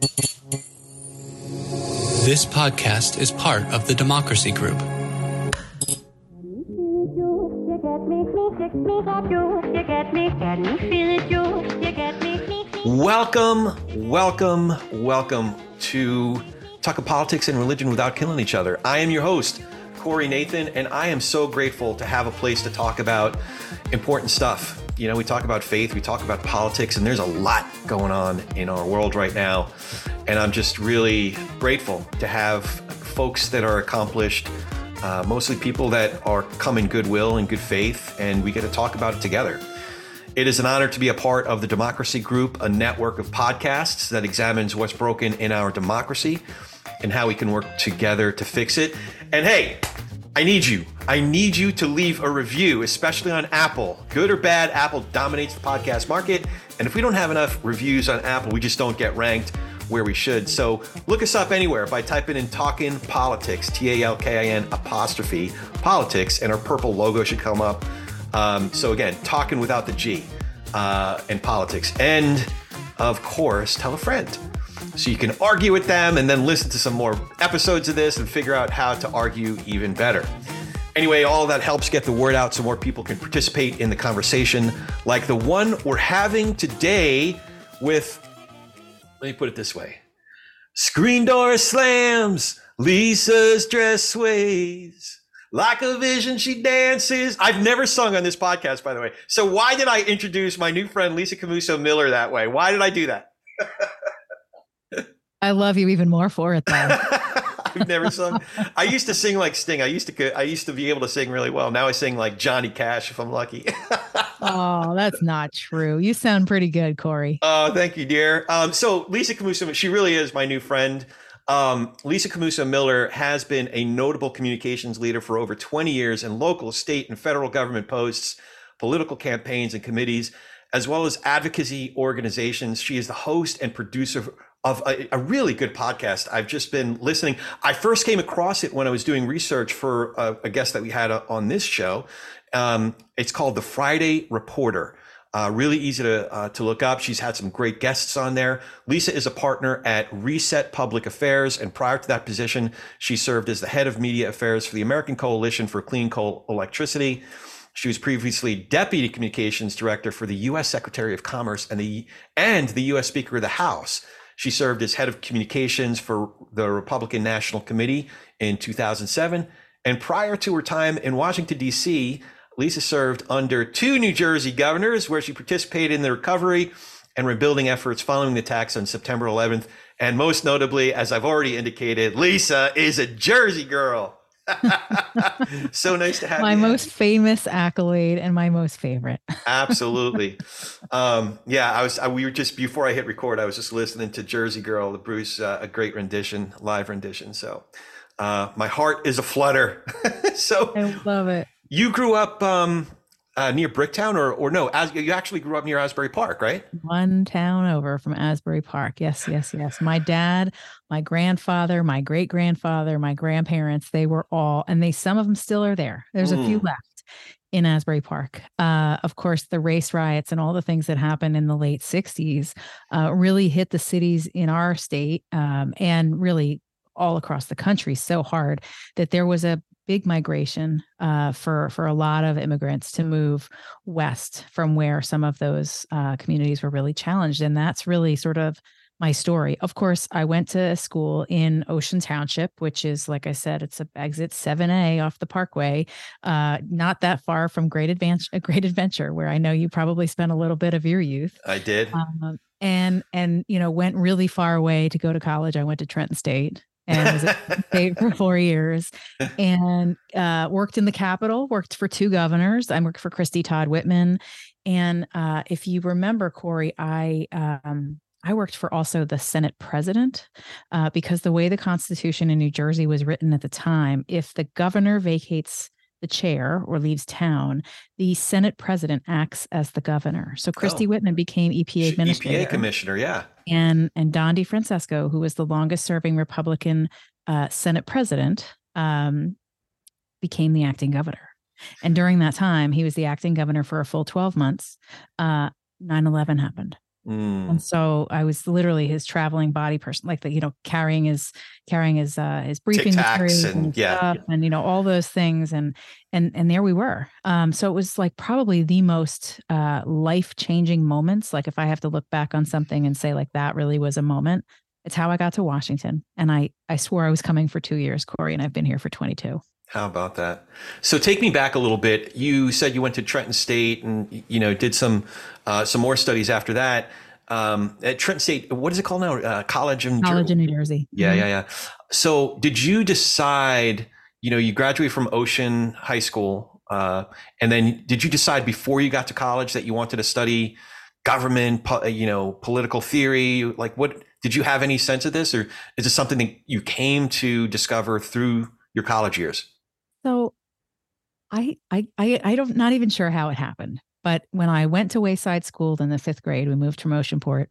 This podcast is part of the Democracy Group. Welcome, welcome, welcome to Talkin' Politics and Religion Without Killing Each Other. I am your host, Corey Nathan, and I am so grateful to have a place to talk about important stuff. You know, we talk about faith, we talk about politics, and there's a lot going on in our world right now. And I'm just really grateful to have folks that are accomplished, uh, mostly people that are come in goodwill and good faith, and we get to talk about it together. It is an honor to be a part of the Democracy Group, a network of podcasts that examines what's broken in our democracy and how we can work together to fix it. And hey, I need you. I need you to leave a review, especially on Apple. Good or bad, Apple dominates the podcast market. And if we don't have enough reviews on Apple, we just don't get ranked where we should. So look us up anywhere by typing in Talkin' Politics, T A L K I N apostrophe politics, and our purple logo should come up. Um, so again, talking without the G uh, and politics. And of course, tell a friend. So you can argue with them and then listen to some more episodes of this and figure out how to argue even better. Anyway, all that helps get the word out so more people can participate in the conversation, like the one we're having today with, let me put it this way Screen door slams, Lisa's dress sways. Like a vision, she dances. I've never sung on this podcast, by the way. So why did I introduce my new friend Lisa Camooso Miller that way? Why did I do that? I love you even more for it though. I've never sung. I used to sing like Sting. I used to I used to be able to sing really well. Now I sing like Johnny Cash if I'm lucky. oh, that's not true. You sound pretty good, Corey. Oh, uh, thank you, dear. Um, so Lisa Camooso, she really is my new friend. Um, Lisa Camooso Miller has been a notable communications leader for over 20 years in local, state, and federal government posts, political campaigns, and committees, as well as advocacy organizations. She is the host and producer of a, a, really good podcast. I've just been listening. I first came across it when I was doing research for a, a guest that we had on this show. Um, it's called The Friday Reporter. Uh, really easy to uh, to look up. She's had some great guests on there. Lisa is a partner at Reset Public Affairs, and prior to that position, she served as the head of media affairs for the American Coalition for Clean Coal Electricity. She was previously deputy communications director for the U.S. Secretary of Commerce and the and the U.S. Speaker of the House. She served as head of communications for the Republican National Committee in 2007. And prior to her time in Washington, D.C., Lisa served under two New Jersey governors, where she participated in the recovery and rebuilding efforts following the attacks on September 11th. And most notably, as I've already indicated, Lisa is a Jersey girl. so nice to have you. my most famous accolade and my most favorite. Absolutely. Um, yeah, I was. I, we were just before I hit record. I was just listening to Jersey Girl, the Bruce, uh, a great rendition, live rendition. So uh, my heart is a flutter. so I love it. You grew up um, uh, near Bricktown, or or no? As you actually grew up near Asbury Park, right? One town over from Asbury Park. Yes, yes, yes. My dad, my grandfather, my great grandfather, my grandparents. They were all, and they some of them still are there. There's mm. a few left in Asbury Park. Uh, of course, the race riots and all the things that happened in the late 60s uh, really hit the cities in our state um, and really all across the country so hard that there was a big migration uh, for for a lot of immigrants to move west from where some of those uh, communities were really challenged, and that's really sort of my story. Of course, I went to a school in Ocean Township, which is, like I said, it's a exit 7A off the Parkway, uh, not that far from Great Adventure, Great Adventure, where I know you probably spent a little bit of your youth. I did. Um, and and you know went really far away to go to college. I went to Trenton State, and was at state for four years and uh, worked in the Capitol, worked for two governors. I worked for Christie Todd Whitman. And uh, if you remember, Corey, I um, I worked for also the Senate president uh, because the way the Constitution in New Jersey was written at the time, if the governor vacates the chair or leaves town, the Senate president acts as the governor. So Christie oh. Whitman became EPA administrator. EPA commissioner, yeah. And and Don DiFrancesco, who was the longest serving Republican uh, Senate president, um, became the acting governor. And during that time, he was the acting governor for a full 12 months. Uh, 9 11 happened Mm. And so I was literally his traveling body person, like the, you know, carrying his carrying his uh his briefing materials and, and yeah. stuff and you know, all those things. And and and there we were. Um, so it was like probably the most uh life-changing moments. Like if I have to look back on something and say like that really was a moment, it's how I got to Washington. And I I swore I was coming for two years, Corey, and I've been here for 22. How about that? So take me back a little bit. You said you went to Trenton State and you know did some uh, some more studies after that. Um, at Trenton State, what is it called now? Uh, college in College Jer- in New Jersey. Yeah, mm-hmm. yeah, yeah. So did you decide? You know, you graduated from Ocean High School, uh, and then did you decide before you got to college that you wanted to study government, you know, political theory? Like, what did you have any sense of this, or is it something that you came to discover through your college years? So I I I I don't not even sure how it happened. But when I went to Wayside School in the fifth grade, we moved from Oceanport.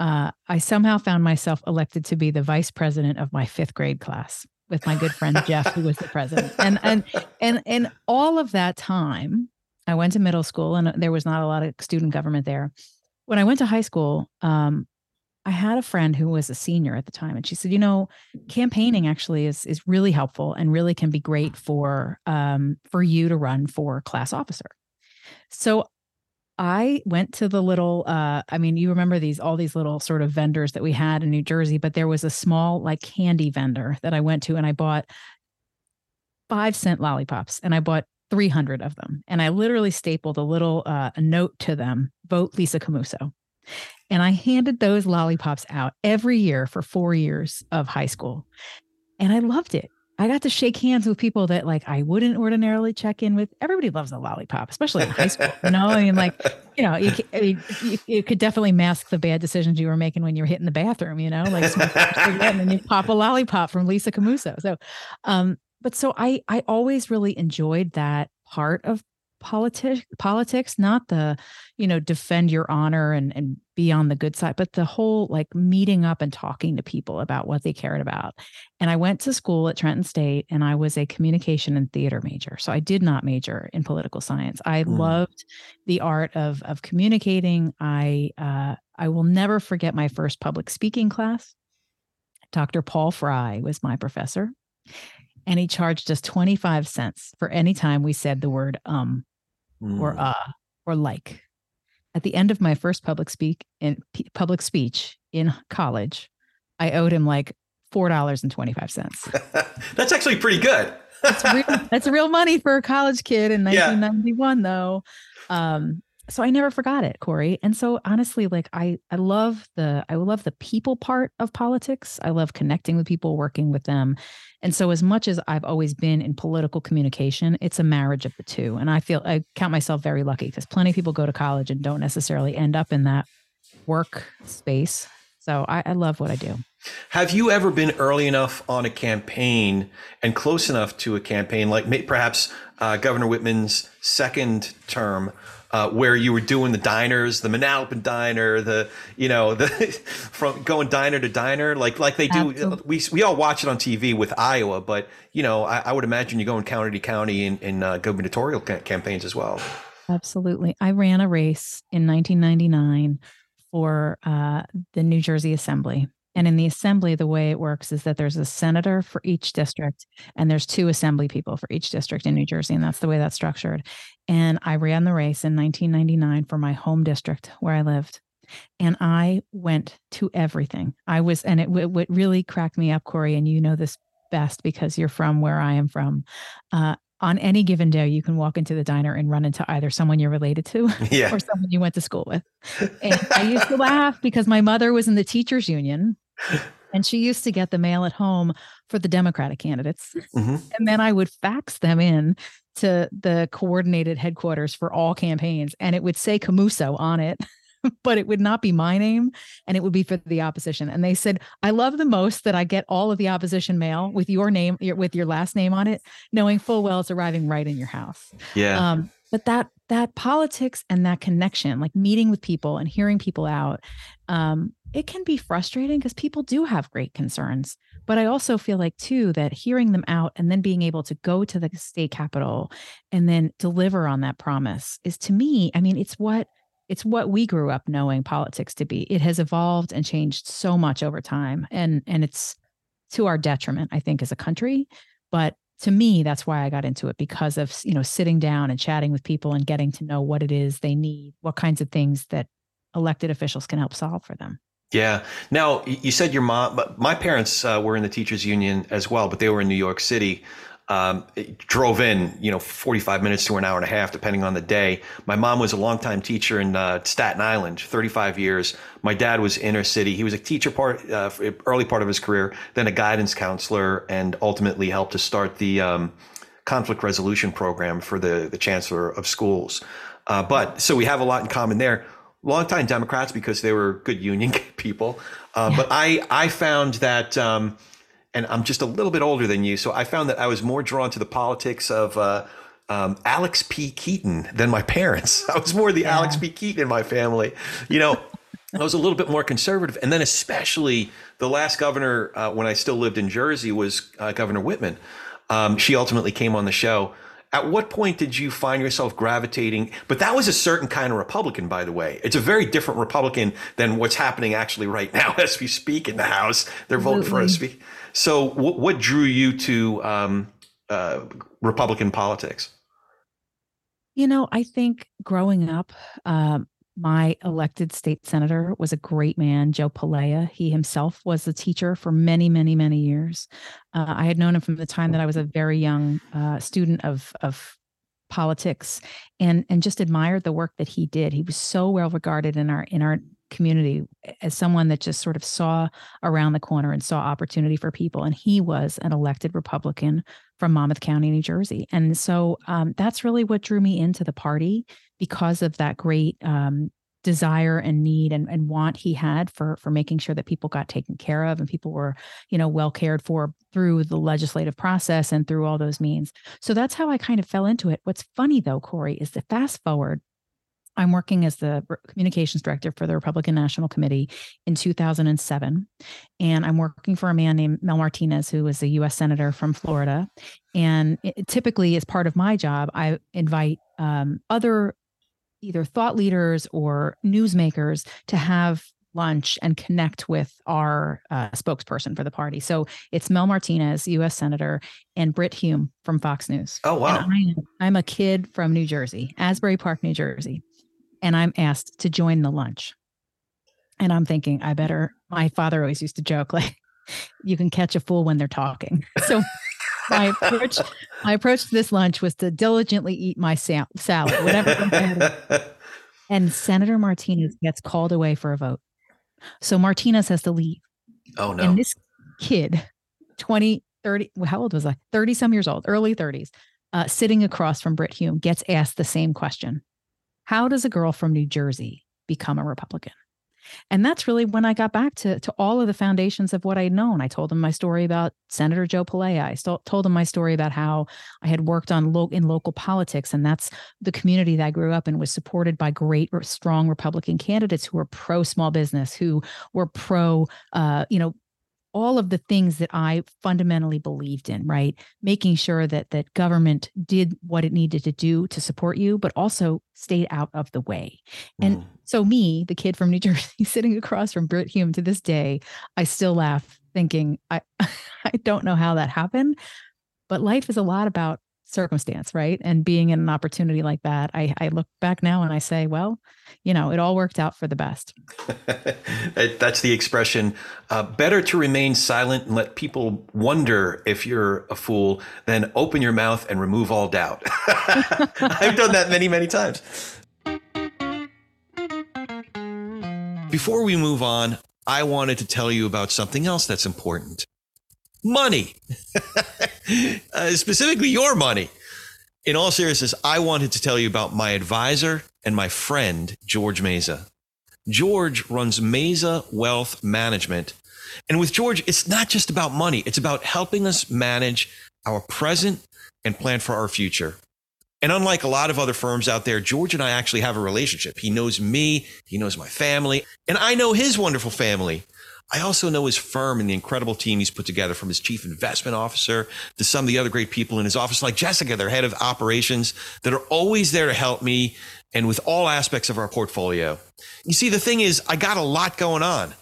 Uh, I somehow found myself elected to be the vice president of my fifth grade class with my good friend Jeff, who was the president. And and and and all of that time, I went to middle school, and there was not a lot of student government there. When I went to high school, um, I had a friend who was a senior at the time, and she said, "You know, campaigning actually is is really helpful and really can be great for um, for you to run for class officer." So I went to the little uh I mean you remember these all these little sort of vendors that we had in New Jersey but there was a small like candy vendor that I went to and I bought 5 cent lollipops and I bought 300 of them and I literally stapled a little uh, a note to them vote Lisa Camooso and I handed those lollipops out every year for four years of high school. And I loved it. I got to shake hands with people that like I wouldn't ordinarily check in with. Everybody loves a lollipop, especially in high school. You know, I mean, like, you know, you, you, you, could definitely mask the bad decisions you were making when you were hitting the bathroom. You know, like, and then you pop a lollipop from Lisa Camooso. So, um, but so I I always really enjoyed that part of politics politics not the you know defend your honor and and be on the good side but the whole like meeting up and talking to people about what they cared about. And i went to school at trenton state and i was a communication and theater major so i did not major in political science. I mm. loved the art of of communicating. I uh i will never forget my first public speaking class. Dr paul fry was my professor and he charged us 25 cents for any time we said the word um mm. or uh or like. At the end of my first public speak in public speech in college, I owed him like four dollars and twenty five cents. that's actually pretty good. that's, real, that's real money for a college kid in 1991, yeah. though. Um, so I never forgot it, Corey. And so honestly, like I I love the I love the people part of politics. I love connecting with people, working with them. And so as much as I've always been in political communication, it's a marriage of the two. And I feel I count myself very lucky because plenty of people go to college and don't necessarily end up in that work space. So I, I love what I do. Have you ever been early enough on a campaign and close enough to a campaign, like perhaps uh, Governor Whitman's second term, uh, where you were doing the diners, the Manalapan diner, the you know the from going diner to diner, like like they do. Absolutely. We we all watch it on TV with Iowa, but you know I, I would imagine you go in county to county in, in uh, gubernatorial ca- campaigns as well. Absolutely, I ran a race in 1999 for uh, the New Jersey Assembly, and in the assembly, the way it works is that there's a senator for each district, and there's two assembly people for each district in New Jersey. And that's the way that's structured. And I ran the race in 1999 for my home district where I lived. And I went to everything. I was, and it, it really cracked me up, Corey, and you know this best because you're from where I am from. Uh, on any given day, you can walk into the diner and run into either someone you're related to yeah. or someone you went to school with. And I used to laugh because my mother was in the teachers union and she used to get the mail at home for the Democratic candidates. Mm-hmm. And then I would fax them in to the coordinated headquarters for all campaigns. And it would say Camooso on it, but it would not be my name and it would be for the opposition. And they said, I love the most that I get all of the opposition mail with your name, with your last name on it, knowing full well it's arriving right in your house. Yeah. Um, but that that politics and that connection like meeting with people and hearing people out um, it can be frustrating because people do have great concerns. But I also feel like, too, that hearing them out and then being able to go to the state capitol and then deliver on that promise is to me, I mean, it's what it's what we grew up knowing politics to be. It has evolved and changed so much over time, and and it's to our detriment, I think, as a country. But to me, that's why I got into it because of you know sitting down and chatting with people and getting to know what it is they need, what kinds of things that elected officials can help solve for them. Yeah. Now you said your mom, my parents uh, were in the teachers union as well, but they were in New York City. Um, drove in, you know, 45 minutes to an hour and a half, depending on the day. My mom was a longtime teacher in uh, Staten Island, 35 years. My dad was inner city. He was a teacher part, uh, early part of his career, then a guidance counselor, and ultimately helped to start the um, conflict resolution program for the, the chancellor of schools. Uh, but so we have a lot in common there longtime Democrats because they were good union people. Uh, yeah. But I I found that, um, and I'm just a little bit older than you, so I found that I was more drawn to the politics of. Uh, um, Alex P. Keaton than my parents. I was more the yeah. Alex P. Keaton in my family. You know, I was a little bit more conservative. And then, especially the last governor, uh, when I still lived in Jersey, was uh, Governor Whitman. Um, she ultimately came on the show. At what point did you find yourself gravitating? But that was a certain kind of Republican, by the way. It's a very different Republican than what's happening actually right now as we speak in the House. They're voting for us. So, what, what drew you to um, uh, Republican politics? You know, I think growing up, um, my elected state senator was a great man, Joe Palaia. He himself was a teacher for many, many, many years. Uh, I had known him from the time that I was a very young uh, student of of politics, and and just admired the work that he did. He was so well regarded in our in our community as someone that just sort of saw around the corner and saw opportunity for people. And he was an elected Republican from Monmouth County, New Jersey. And so um, that's really what drew me into the party because of that great um, desire and need and, and want he had for for making sure that people got taken care of and people were you know well cared for through the legislative process and through all those means so that's how i kind of fell into it what's funny though corey is that fast forward I'm working as the communications director for the Republican National Committee in 2007. And I'm working for a man named Mel Martinez, who is a US Senator from Florida. And it, typically, as part of my job, I invite um, other either thought leaders or newsmakers to have lunch and connect with our uh, spokesperson for the party. So it's Mel Martinez, U.S. Senator, and Brit Hume from Fox News. Oh, wow. I am a kid from New Jersey, Asbury Park, New Jersey and I'm asked to join the lunch. And I'm thinking, I better. My father always used to joke, like, you can catch a fool when they're talking. So my approach, my approach to this lunch was to diligently eat my sal- salad, whatever. and Senator Martinez gets called away for a vote. So Martinez has to leave. Oh, no. And this kid, 20, 30, how old was I? 30 some years old, early 30s, uh, sitting across from Brit Hume, gets asked the same question how does a girl from New Jersey become a Republican? And that's really when I got back to, to all of the foundations of what I'd known. I told him my story about Senator Joe Palaia. I st- told him my story about how I had worked on lo- in local politics, and that's the community that I grew up in was supported by great, strong Republican candidates who were pro small business, who were pro, uh, you know, all of the things that I fundamentally believed in, right? Making sure that that government did what it needed to do to support you, but also stayed out of the way. And mm. so me, the kid from New Jersey, sitting across from Brit Hume to this day, I still laugh thinking I I don't know how that happened, but life is a lot about circumstance, right? And being in an opportunity like that, I, I look back now and I say, well, you know, it all worked out for the best. That's the expression. Uh, better to remain silent and let people wonder if you're a fool than open your mouth and remove all doubt. I've done that many, many times. Before we move on, I wanted to tell you about something else that's important money, uh, specifically your money. In all seriousness, I wanted to tell you about my advisor and my friend, George Meza. George runs Meza Wealth Management. And with George, it's not just about money, it's about helping us manage our present and plan for our future. And unlike a lot of other firms out there, George and I actually have a relationship. He knows me, he knows my family, and I know his wonderful family. I also know his firm and the incredible team he's put together from his chief investment officer to some of the other great people in his office, like Jessica, their head of operations, that are always there to help me and with all aspects of our portfolio. You see, the thing is, I got a lot going on.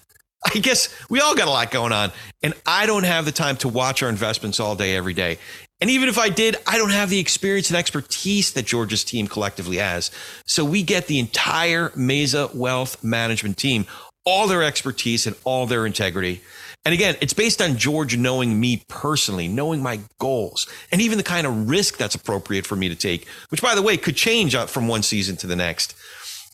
I guess we all got a lot going on, and I don't have the time to watch our investments all day, every day. And even if I did, I don't have the experience and expertise that George's team collectively has. So we get the entire Meza Wealth Management team all their expertise and all their integrity. And again, it's based on George knowing me personally, knowing my goals, and even the kind of risk that's appropriate for me to take, which by the way could change from one season to the next.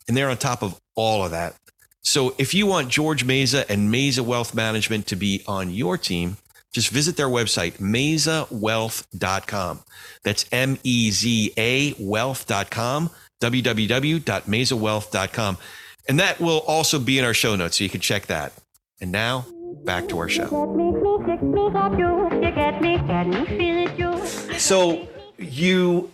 And they're on top of all of that. So if you want George Meza and Meza Wealth Management to be on your team, just visit their website, mezawealth.com. That's M E Z A wealth.com, www.mezawealth.com. And that will also be in our show notes, so you can check that. And now, back to our show. So, you,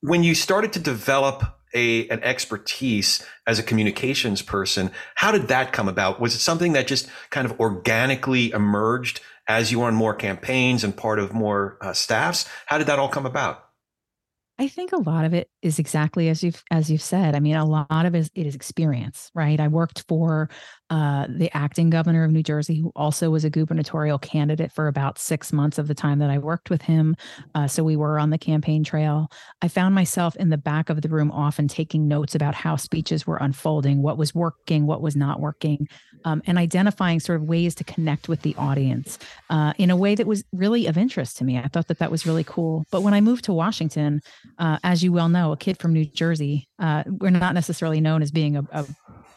when you started to develop a an expertise as a communications person, how did that come about? Was it something that just kind of organically emerged as you were on more campaigns and part of more uh, staffs? How did that all come about? I think a lot of it is exactly as you've as you've said. I mean, a lot of it is, it is experience, right? I worked for uh, the acting governor of New Jersey, who also was a gubernatorial candidate for about six months of the time that I worked with him. Uh, so we were on the campaign trail. I found myself in the back of the room often taking notes about how speeches were unfolding, what was working, what was not working, um, and identifying sort of ways to connect with the audience uh, in a way that was really of interest to me. I thought that that was really cool. But when I moved to Washington, uh, as you well know, a kid from New Jersey, uh, we're not necessarily known as being a, a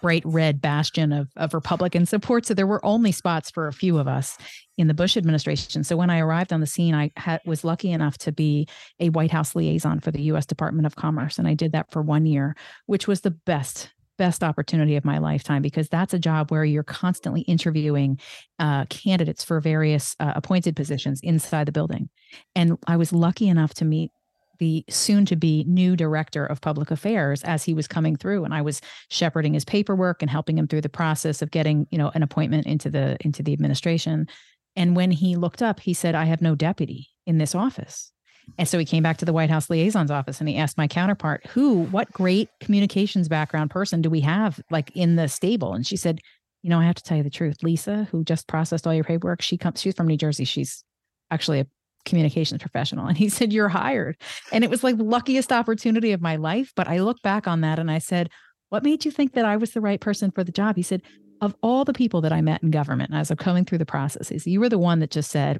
bright red bastion of, of Republican support. So there were only spots for a few of us in the Bush administration. So when I arrived on the scene, I had, was lucky enough to be a White House liaison for the U.S. Department of Commerce. And I did that for one year, which was the best best opportunity of my lifetime because that's a job where you're constantly interviewing uh, candidates for various uh, appointed positions inside the building. And I was lucky enough to meet the soon to be new director of public affairs as he was coming through and I was shepherding his paperwork and helping him through the process of getting, you know, an appointment into the into the administration. And when he looked up, he said, I have no deputy in this office. And so he came back to the White House liaison's office and he asked my counterpart, who, what great communications background person do we have like in the stable? And she said, you know, I have to tell you the truth. Lisa, who just processed all your paperwork, she comes, she's from New Jersey. She's actually a communications professional and he said you're hired. And it was like the luckiest opportunity of my life but i look back on that and i said what made you think that i was the right person for the job? He said of all the people that i met in government as i'm coming through the processes you were the one that just said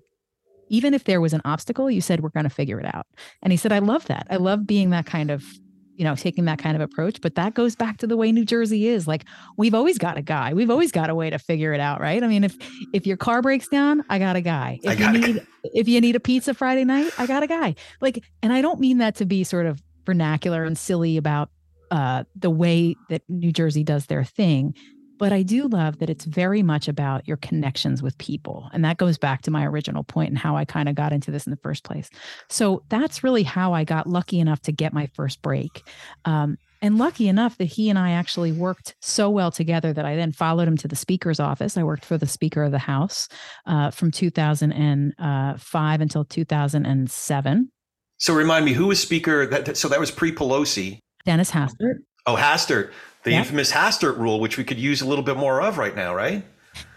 even if there was an obstacle you said we're going to figure it out and he said i love that. I love being that kind of you know, taking that kind of approach. But that goes back to the way New Jersey is. Like we've always got a guy. We've always got a way to figure it out, right? I mean, if if your car breaks down, I got a guy. If you need if you need a pizza Friday night, I got a guy. Like, and I don't mean that to be sort of vernacular and silly about uh, the way that New Jersey does their thing. But I do love that it's very much about your connections with people. And that goes back to my original point and how I kind of got into this in the first place. So that's really how I got lucky enough to get my first break. Um, and lucky enough that he and I actually worked so well together that I then followed him to the speaker's office. I worked for the Speaker of the House uh, from 2005 until 2007. So remind me, who was Speaker? That, so that was pre Pelosi. Dennis Hastert. Oh, Hastert the yep. infamous Hastert rule, which we could use a little bit more of right now, right?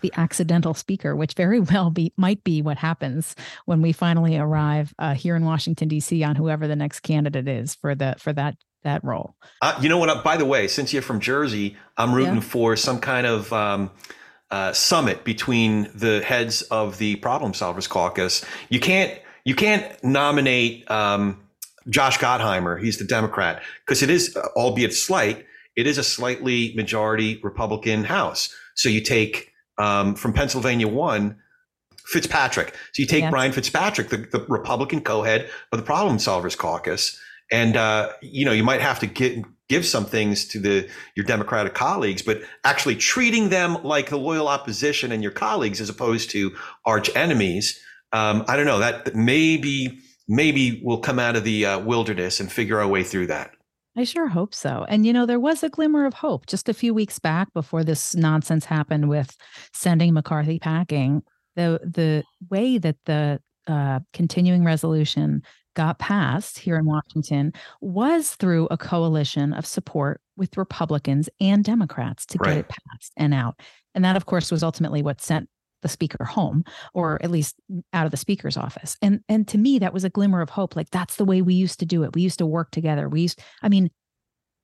The accidental speaker, which very well be might be what happens when we finally arrive uh, here in Washington D.C. on whoever the next candidate is for the for that that role. Uh, you know what? By the way, since you're from Jersey, I'm rooting yeah. for some kind of um, uh, summit between the heads of the Problem Solvers Caucus. You can't you can't nominate um, Josh Gottheimer. He's the Democrat because it is, uh, albeit slight it is a slightly majority Republican House. So you take um, from Pennsylvania one, Fitzpatrick. So you take yeah. Brian Fitzpatrick, the, the Republican co-head of the Problem Solvers Caucus, and uh, you know you might have to get give some things to the your Democratic colleagues, but actually treating them like the loyal opposition and your colleagues as opposed to arch enemies. Um, I don't know that maybe maybe we'll come out of the uh, wilderness and figure our way through that. I sure hope so. And you know, there was a glimmer of hope just a few weeks back before this nonsense happened with sending McCarthy packing. The the way that the uh, continuing resolution got passed here in Washington was through a coalition of support with Republicans and Democrats to Right. get it passed and out. And that, of course, was ultimately what sent the speaker home or at least out of the speaker's office. And and to me that was a glimmer of hope like that's the way we used to do it. We used to work together. We used I mean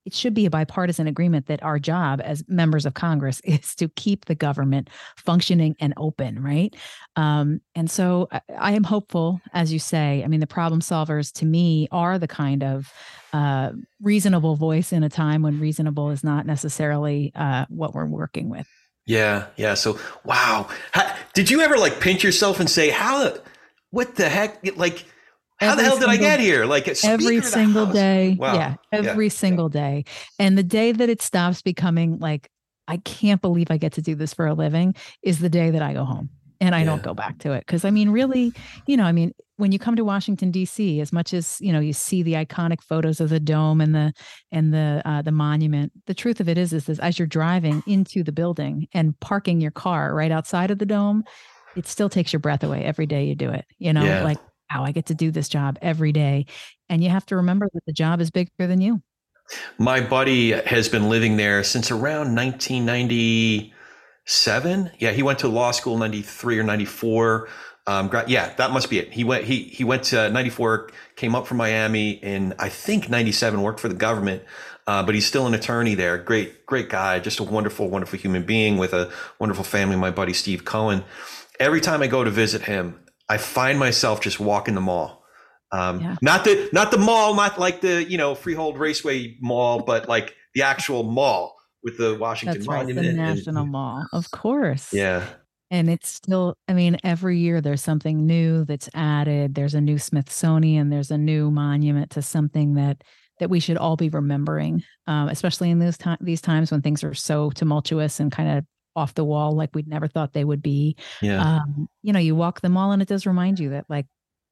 it should be a bipartisan agreement that our job as members of Congress is to keep the government functioning and open, right? Um, and so I, I am hopeful, as you say. I mean, the problem solvers to me are the kind of uh, reasonable voice in a time when reasonable is not necessarily uh, what we're working with. Yeah, yeah. So, wow. How, did you ever like pinch yourself and say, "How? What the heck? Like, how the Every hell did I get here?" Like every single House. day. Wow. Yeah, every yeah. single day. And the day that it stops becoming like, I can't believe I get to do this for a living is the day that I go home and I don't go back to it. Cause I mean, really, you know, I mean, when you come to Washington D.C., as much as you know, you see the iconic photos of the dome and the and the uh, the monument. The truth of it is, is, is as you're driving into the building and parking your car right outside of the dome, it still takes your breath away every day you do it. You know, Yeah. like wow, I get to do this job every day, and you have to remember that the job is bigger than you. My buddy has been living there since around 1997. Yeah, he went to law school 93 or 94. Um, gra- yeah, that must be it. He went he he went to 94, came up from Miami in I think 97, worked for the government. Uh, but he's still an attorney there. Great, great guy. Just a wonderful, wonderful human being with a wonderful family. My buddy Steve Cohen. Every time I go to visit him, I find myself just walking the mall. Um, Yeah. Not the not the mall, not like the you know Freehold Raceway Mall, but like the actual mall with the Washington That's right, the Monument. and- National Mall, of course. yeah, And it's still, I mean, every year there's something new that's added. There's a new Smithsonian, there's a new monument to something that that we should all be remembering, um, especially in those time these times when things are so tumultuous and kind of off the wall, like we'd never thought they would be. yeah, Um, you know, you walk the mall and it does remind you that like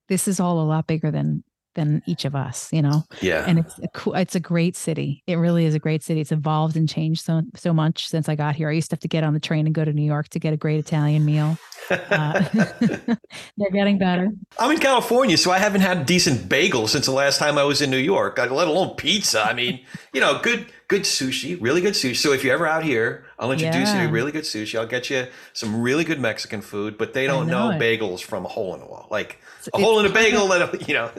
this is all a lot bigger than than each of us, you know yeah. and it's a cool it's a great city it really is a great city it's evolved and changed so so much since i got here i used to have to get on the train and go to new york to get a great italian meal uh, they're getting better I'm in California, so I haven't had decent bagels since the last time I was in New York. uh, Let alone pizza. I mean, you know, good good sushi, really good sushi. So if you're ever out here, I'll introduce you to really good sushi. I'll get you some really good Mexican food, but they don't know, know bagels from a hole in the wall. Like It's- a hole in a bagel that you know.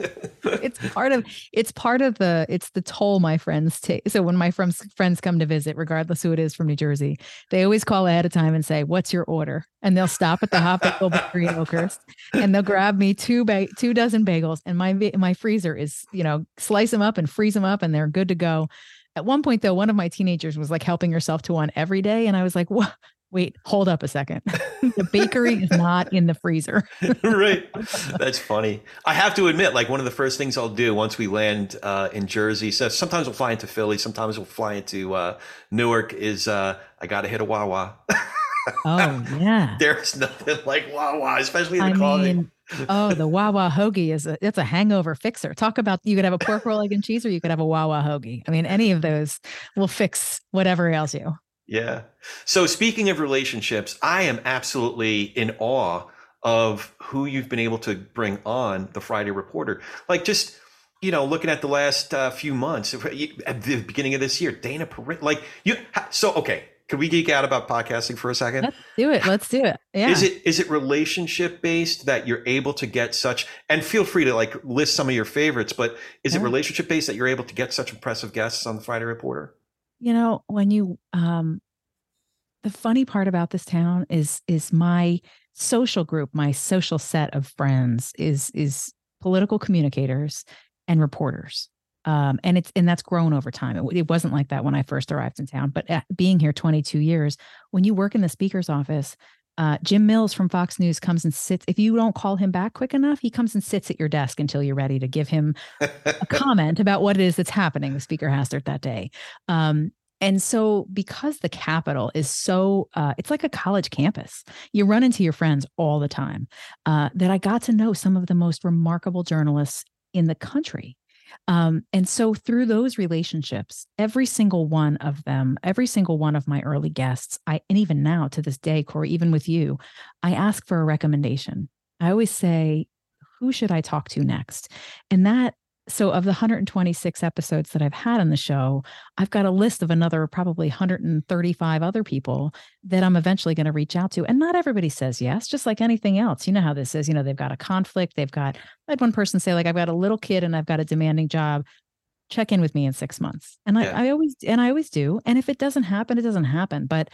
it's part of it's part of the it's the toll my friends take so when my friends friends come to visit regardless who it is from new jersey they always call ahead of time and say what's your order and they'll stop at the hot bagel bakery in oakhurst and they'll grab me two ba- two dozen bagels and my my freezer is you know slice them up and freeze them up and they're good to go at one point though one of my teenagers was like helping herself to one every day and i was like what wait hold up a second the bakery is not in the freezer right. That's funny. I have to admit, like one of the first things I'll do once we land uh, in Jersey. So sometimes we'll fly into Philly. Sometimes we'll fly into uh, Newark. Is uh, I got to hit a Wawa. oh yeah There's nothing like Wawa, especially in the I mean, oh, the Wawa hoagie is a it's a hangover fixer. Talk about you could have a pork roll, egg, and cheese, or you could have a Wawa hoagie. I mean, any of those will fix whatever ails you. Yeah. So speaking of relationships, I am absolutely in awe of who you've been able to bring on the Friday Reporter. Like just you know, looking at the last uh, few months, at the beginning of this year, Dana Perino, like you. So okay, could we geek out about podcasting for a second? Let's do it. Let's do it. Yeah. Is it is it relationship based that you're able to get such? And feel free to like list some of your favorites, but is it relationship based that you're able to get such impressive guests on the Friday Reporter? you know when you um the funny part about this town is is my social group my social set of friends is is political communicators and reporters um and it's and that's grown over time it, it wasn't like that when i first arrived in town but at, being here 22 years when you work in the speaker's office uh, Jim Mills from Fox News comes and sits. If you don't call him back quick enough, he comes and sits at your desk until you're ready to give him a comment about what it is that's happening The Speaker has Hastert that day. Um, and so, because the Capitol is so, uh, it's like a college campus, you run into your friends all the time. Uh, that I got to know some of the most remarkable journalists in the country. Um, and so through those relationships, every single one of them, every single one of my early guests, I and even now to this day, Corey, even with you, I ask for a recommendation. I always say, who should I talk to next? And that so of the 126 episodes that I've had on the show, I've got a list of another probably 135 other people that I'm eventually going to reach out to. And not everybody says yes, just like anything else. You know how this is. You know, they've got a conflict. They've got, I had one person say, like, I've got a little kid and I've got a demanding job. Check in with me in six months. And yeah. I, I always, and I always do. And if it doesn't happen, it doesn't happen. But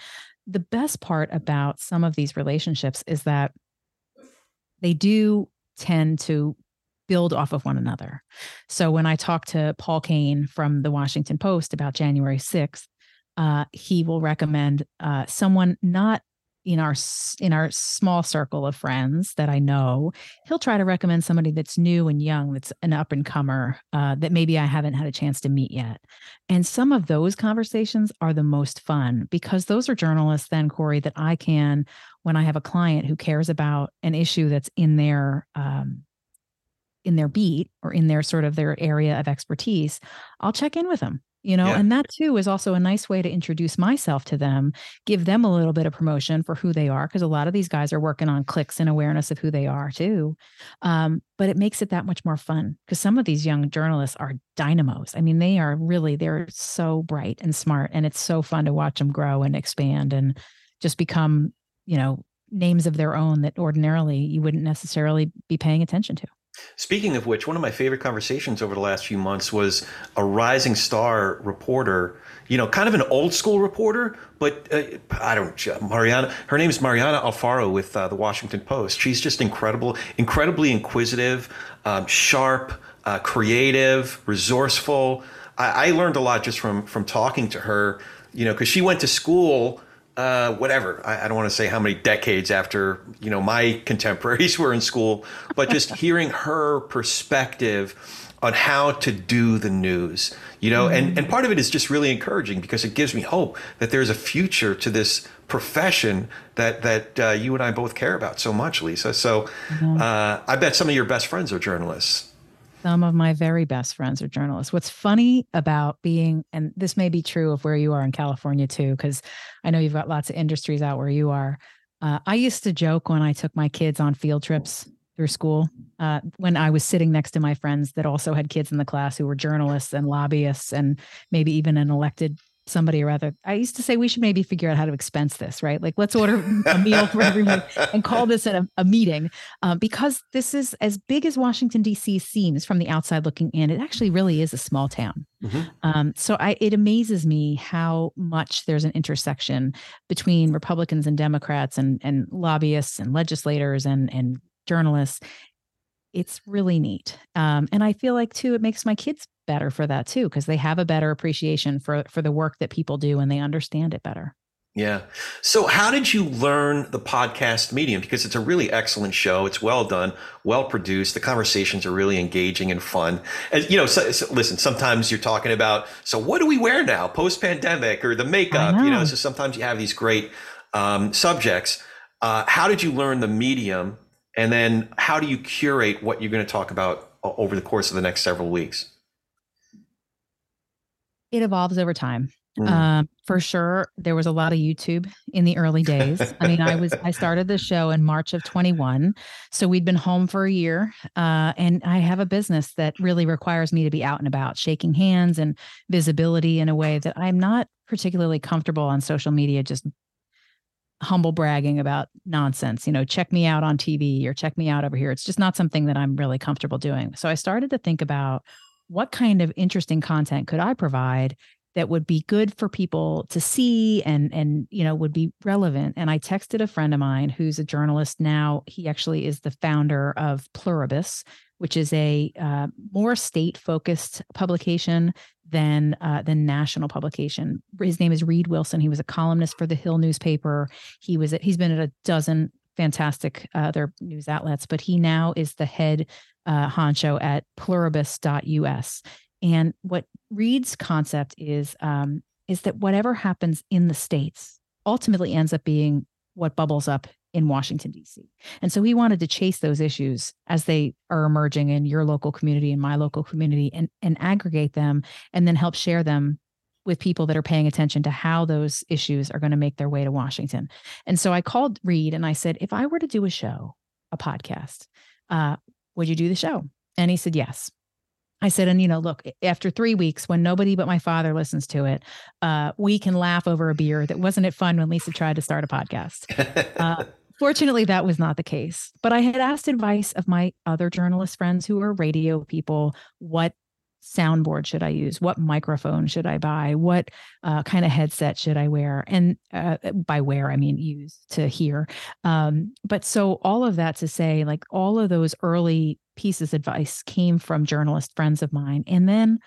the best part about some of these relationships is that they do tend to build off of one another. So when I talked to Paul Kane from the Washington Post about January 6th, uh, he will recommend uh, someone not in our in our small circle of friends that I know. He'll try to recommend somebody that's new and young, that's an up and comer uh, that maybe I haven't had a chance to meet yet. And some of those conversations are the most fun because those are journalists, then Corey, that I can when I have a client who cares about an issue that's in their um, in their beat or in their sort of their area of expertise, I'll check in with them you know yeah. and that too is also a nice way to introduce myself to them give them a little bit of promotion for who they are because a lot of these guys are working on clicks and awareness of who they are too um, but it makes it that much more fun because some of these young journalists are dynamos i mean they are really they're so bright and smart and it's so fun to watch them grow and expand and just become you know names of their own that ordinarily you wouldn't necessarily be paying attention to Speaking of which, one of my favorite conversations over the last few months was a rising star reporter, you know, kind of an old school reporter, but uh, I don't, Mariana, her name is Mariana Alfaro with uh, the Washington Post. She's just incredible, incredibly inquisitive, um, sharp, uh, creative, resourceful. I, I learned a lot just from, from talking to her, you know, because she went to school uh, whatever. I, I, don't want to say how many decades after you know my contemporaries were in school, but just hearing her perspective on how to do the news, you know, mm-hmm. and and part of it is just really encouraging because it gives me hope that there's a future to this profession that that uh, you and I both care about so much, Lisa. So mm-hmm. uh, I bet some of your best friends are journalists. Some of my very best friends are journalists. What's funny about being, and this may be true of where you are in California too, because I know you've got lots of industries out where you are. Uh, I used to joke when I took my kids on field trips through school, uh, when I was sitting next to my friends that also had kids in the class who were journalists and lobbyists and maybe even an elected somebody or other. I used to say we should maybe figure out how to expense this, right? Like let's order a meal for everyone and call this a, a meeting um, because this is as big as Washington D.C. seems from the outside looking in. It actually really is a small town. Mm-hmm. Um, so I, it amazes me how much there's an intersection between Republicans and Democrats and and lobbyists and legislators and and journalists it's really neat. Um, and I feel like too, it makes my kids better for that too, because they have a better appreciation for for the work that people do and they understand it better. Yeah. So, how did you learn the podcast medium? Because it's a really excellent show. It's well done, well produced. The conversations are really engaging and fun. And you know, so, so, listen. Sometimes you're talking about, so what do we wear now, post pandemic, or the makeup? Know. You know, so sometimes you have these great um, subjects. Uh, how did you learn the medium, and then how do you curate what you're going to talk about over the course of the next several weeks? it evolves over time. Mm. Um, for sure, there was a lot of YouTube in the early days. I mean, I was I started the show in March of 21, so we'd been home for a year, uh, and I have a business that really requires me to be out and about, shaking hands and visibility in a way that I'm not particularly comfortable on social media. Just humble bragging about nonsense, you know, check me out on TV or check me out over here. It's just not something that I'm really comfortable doing. So I started to think about what kind of interesting content could I provide that would be good for people to see and and you know would be relevant and i texted a friend of mine who's a journalist now he actually is the founder of pluribus which is a uh, more state focused publication than uh, than national publication. His name is Reid Wilson. He was a columnist for the hill newspaper. He was at, he's been at a dozen fantastic uh, other news outlets but he now is the head uh, honcho at pluribus.us. And what Reid's concept is um, is that whatever happens in the states ultimately ends up being what bubbles up in Washington, D.C. And so he wanted to chase those issues as they are emerging in your local community and my local community and, and aggregate them and then help share them with people that are paying attention to how those issues are going to make their way to Washington. And so I called Reid and I said, if I were to do a show, a podcast, uh, would you do the show? And he said, yes. I said, and you know, look, after three weeks, when nobody but my father listens to it, uh, we can laugh over a beer. That wasn't it fun when Lisa tried to start a podcast. Uh, fortunately, that was not the case. But I had asked advice of my other journalist friends who are radio people. What soundboard should I use? What microphone should I buy? What uh, kind of headset should I wear? And uh, by wear, I mean use to hear. Um, but so all of that to say, like all of those early pieces of advice came from journalist friends of mine. And then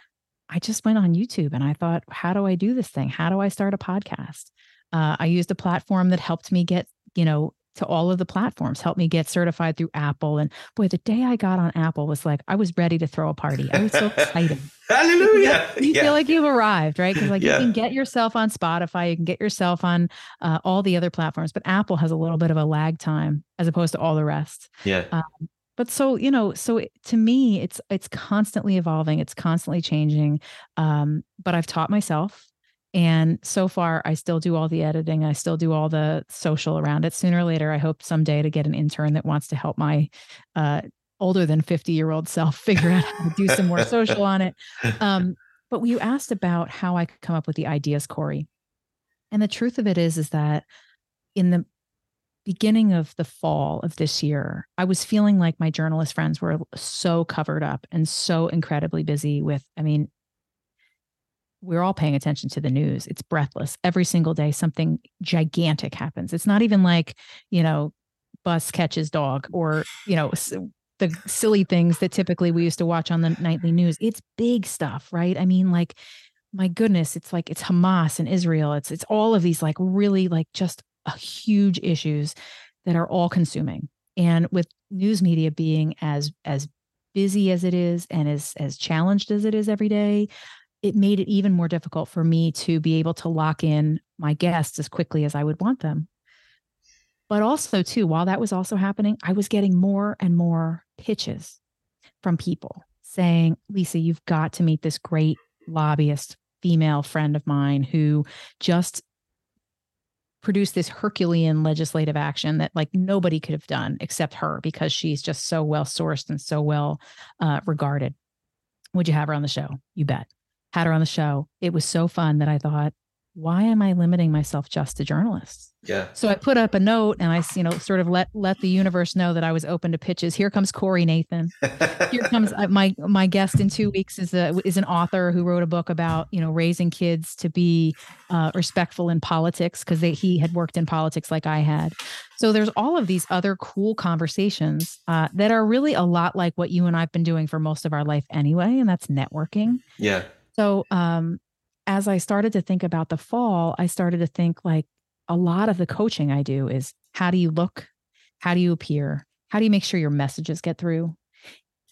I just went on YouTube and I thought, how do I do this thing? How do I start a podcast? Uh, I used a platform that helped me get, you know, to all of the platforms, helped me get certified through Apple. And boy, the day I got on Apple was like, I was ready to throw a party. I was so excited. Hallelujah. You, yeah. feel like you've arrived, right? Because like yeah. you can get yourself on Spotify, you can get yourself on uh, all the other platforms, but Apple has a little bit of a lag time as opposed to all the rest. Yeah. Um, but so you know so to me it's it's constantly evolving it's constantly changing um, but i've taught myself and so far i still do all the editing i still do all the social around it. Sooner or later i hope someday to get an intern that wants to help my uh, older than 50 year old self figure out how to do some more social on it. Um, but you asked about how i could come up with the ideas corey. And the truth of it is is that in the beginning of the fall of this year, I was feeling like my journalist friends were so covered up and so incredibly busy with, I mean, we're all paying attention to the news. It's breathless. Every single day, something gigantic happens. It's not even like, you know, bus catches dog or, you know, the silly things that typically we used to watch on the nightly news. It's big stuff, right? I mean, like, my goodness, it's like it's Hamas and Israel. It's it's all of these like really like just uh, huge issues that are all consuming. And with news media being as as busy as it is and as as challenged as it is every day, it made it even more difficult for me to be able to lock in my guests as quickly as I would want them. But also, too, while that was also happening, I was getting more and more pitches from people saying, Lisa, you've got to meet this great lobbyist female friend of mine who just produced this Herculean legislative action that like nobody could have done except her because she's just so well sourced and so well uh, regarded. Would you have her on the show? You bet. Had her on the show. It was so fun that I thought, why am I limiting myself just to journalists? Yeah. So I put up a note and I, you know, sort of let let the universe know that I was open to pitches. Here comes Corey Nathan. Here comes uh, my my guest in two weeks is a is an author who wrote a book about you know raising kids to be uh, respectful in politics because he had worked in politics like I had. So there's all of these other cool conversations uh, that are really a lot like what you and I've been doing for most of our life anyway, and that's networking. Yeah. So um, as I started to think about the fall, I started to think like a lot of the coaching I do is how do you look? How do you appear? How do you make sure your messages get through?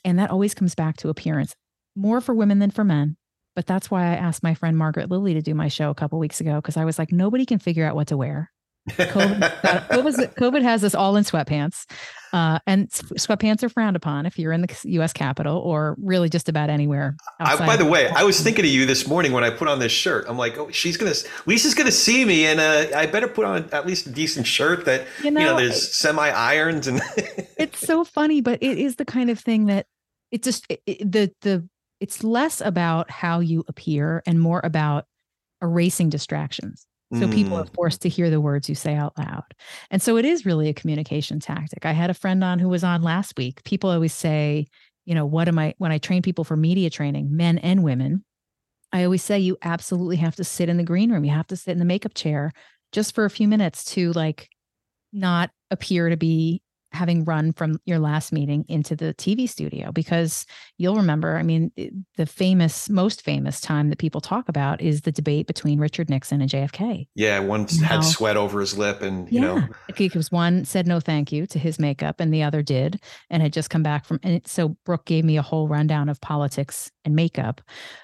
And that always comes back to appearance, more for women than for men. But that's why I asked my friend Margaret Lilly to do my show a couple weeks ago because I was like, nobody can figure out what to wear. COVID, COVID, has us all in sweatpants, uh, and sweatpants are frowned upon if you're in the U.S. Capitol or really just about anywhere. I, by the way, I was thinking of you this morning when I put on this shirt. I'm like, oh, she's gonna, Lisa's gonna see me, and uh, I better put on at least a decent shirt that you know, you know there's semi irons and. it's so funny, but it is the kind of thing that it just it, it, the the it's less about how you appear and more about erasing distractions. So mm. people are forced to hear the words you say out loud. And so it is really a communication tactic. I had a friend on who was on last week. People always say, you know, what am I, when I train people for media training, men and women, I always say you absolutely have to sit in the green room. You have to sit in the makeup chair just for a few minutes to like not appear to be having run from your last meeting into the TV studio because you'll remember, I mean, the famous, most famous time that people talk about is the debate between Richard Nixon and JFK. Yeah, one had sweat over his lip and, you yeah, know. Because one said no thank you to his makeup and the other did and had just come back from, and it, so Brooke gave me a whole rundown of politics and makeup.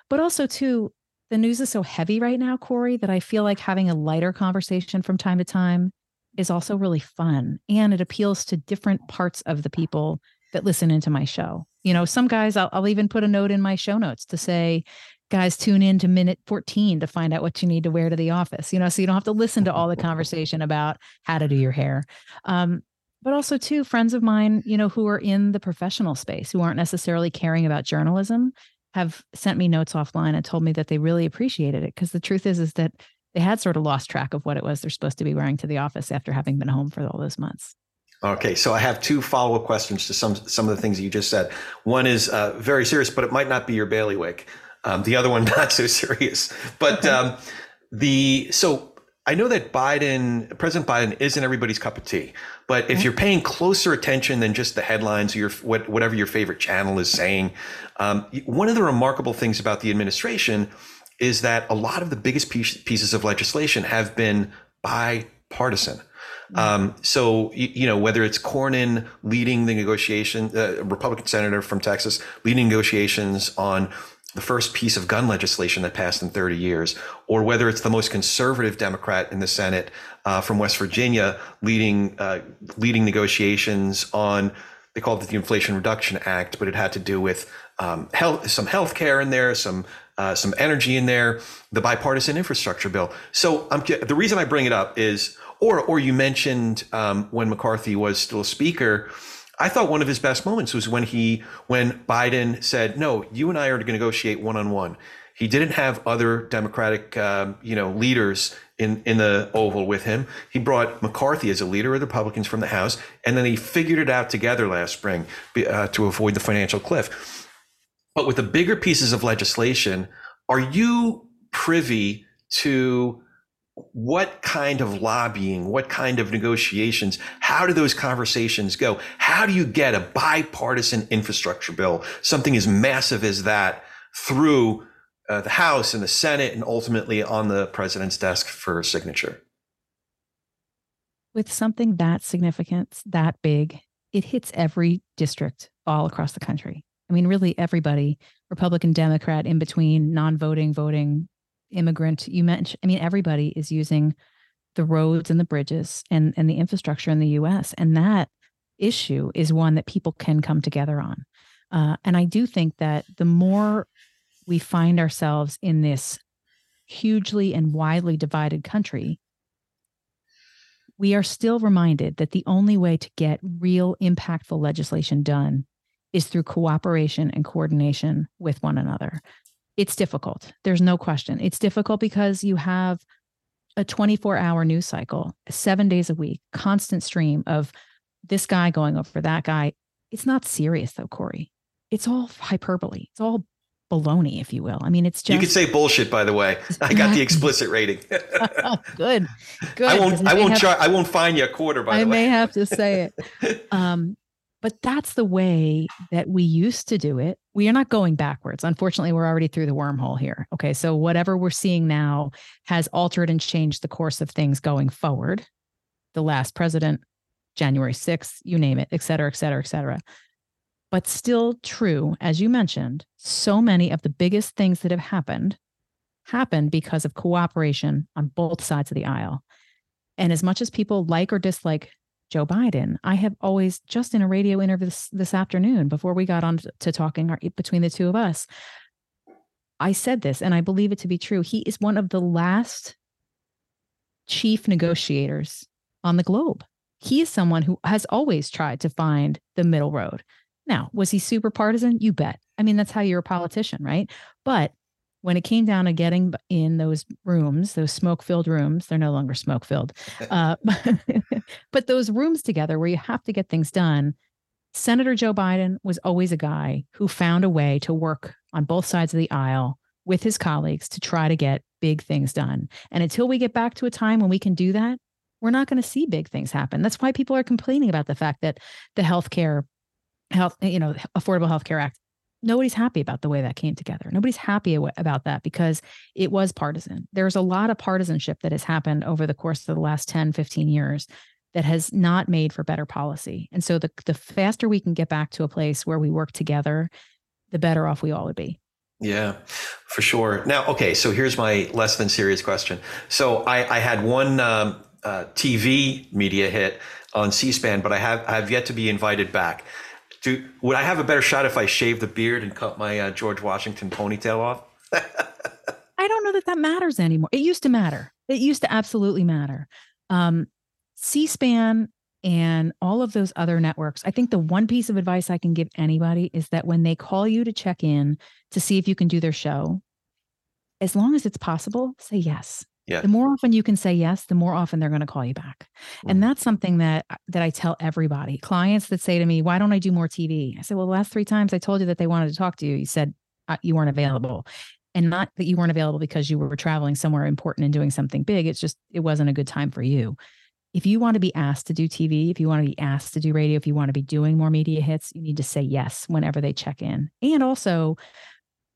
But also, too, the news is so heavy right now, Corey, that I feel like having a lighter conversation from time to time is also really fun and it appeals to different parts of the people that listen into my show. You know, some guys, I'll, I'll even put a note in my show notes to say, guys, tune in to minute 14 to find out what you need to wear to the office, you know, so you don't have to listen to all the conversation about how to do your hair. Um, but also, too, friends of mine, you know, who are in the professional space, who aren't necessarily caring about journalism, have sent me notes offline and told me that they really appreciated it. Because the truth is, is that they had sort of lost track of what it was they're supposed to be wearing to the office after having been home for all those months. Okay, so I have two follow up questions to some some of the things you just said. One is uh, very serious, but it might not be your bailiwick. Um, the other one not so serious. But okay. um, the so I know that Biden, President Biden, isn't everybody's cup of tea. But if you're paying closer attention than just the headlines or your what, whatever your favorite channel is saying, um, one of the remarkable things about the administration is that a lot of the biggest piece, pieces of legislation have been bipartisan. Mm-hmm. Um, so you, you, know whether it's Cornyn leading the negotiation, uh, Republican senator from Texas leading negotiations on the first piece of gun legislation that passed in 30 years, or whether it's the most conservative Democrat in the Senate uh, from West Virginia leading uh, leading negotiations on they called it the Inflation Reduction Act, but it had to do with um, health, some health care in there, some uh, some energy in there, the bipartisan infrastructure bill. So um, the reason I bring it up is, or or you mentioned um, when McCarthy was still speaker. I thought one of his best moments was when he when Biden said, "No, you and I are going to negotiate one on one." He didn't have other Democratic, um, you know, leaders in in the Oval with him. He brought McCarthy as a leader of the Republicans from the House, and then he figured it out together last spring uh, to avoid the financial cliff. But with the bigger pieces of legislation, are you privy to what kind of lobbying, what kind of negotiations, how do those conversations go? How do you get a bipartisan infrastructure bill, something as massive as that, through uh, the House and the Senate and ultimately on the president's desk for signature? With something that significant, that big, it hits every district all across the country. I mean, really everybody, Republican, Democrat, in between, non voting, voting, immigrant you mentioned i mean everybody is using the roads and the bridges and and the infrastructure in the us and that issue is one that people can come together on. Uh, and i do think that the more we find ourselves in this hugely and widely divided country we are still reminded that the only way to get real impactful legislation done is through cooperation and coordination with one another it's difficult. There's no question. It's difficult because you have a 24 hour news cycle, seven days a week, constant stream of this guy going over that guy. It's not serious though, Corey. It's all hyperbole. It's all baloney, if you will. I mean, it's just you could say bullshit. By the way, I got the explicit rating. oh, good, good. I won't. I won't. Char- I won't fine you a quarter. By I the way, I may have to say it. Um, but that's the way that we used to do it. We are not going backwards. Unfortunately, we're already through the wormhole here. Okay. So whatever we're seeing now has altered and changed the course of things going forward. The last president, January 6th, you name it, et cetera, et cetera, et cetera. But still true, as you mentioned, so many of the biggest things that have happened happened because of cooperation on both sides of the aisle. And as much as people like or dislike Joe Biden. I have always, just in a radio interview this, this afternoon, before we got on to talking our, between the two of us, I said this and I believe it to be true. He is one of the last chief negotiators on the globe. He is someone who has always tried to find the middle road. Now, was he super partisan? You bet. I mean, that's how you're a politician, right? But when it came down to getting in those rooms, those smoke filled rooms, they're no longer smoke filled, uh, but those rooms together where you have to get things done, Senator Joe Biden was always a guy who found a way to work on both sides of the aisle with his colleagues to try to get big things done. And until we get back to a time when we can do that, we're not going to see big things happen. That's why people are complaining about the fact that the healthcare health, you know, Affordable Health Care Act nobody's happy about the way that came together. Nobody's happy about that because it was partisan. There's a lot of partisanship that has happened over the course of the last 10, 15 years that has not made for better policy. And so the the faster we can get back to a place where we work together, the better off we all would be. Yeah, for sure. Now, okay, so here's my less than serious question. So I, I had one um, uh, TV media hit on C-SPAN, but I have I have yet to be invited back. Do, would I have a better shot if I shaved the beard and cut my uh, George Washington ponytail off? I don't know that that matters anymore. It used to matter. It used to absolutely matter. Um, C-SPAN and all of those other networks. I think the one piece of advice I can give anybody is that when they call you to check in to see if you can do their show, as long as it's possible, say yes. Yeah. The more often you can say yes, the more often they're going to call you back. Mm-hmm. And that's something that that I tell everybody. Clients that say to me, "Why don't I do more TV?" I say, "Well, the last 3 times I told you that they wanted to talk to you, you said uh, you weren't available." And not that you weren't available because you were traveling somewhere important and doing something big. It's just it wasn't a good time for you. If you want to be asked to do TV, if you want to be asked to do radio, if you want to be doing more media hits, you need to say yes whenever they check in. And also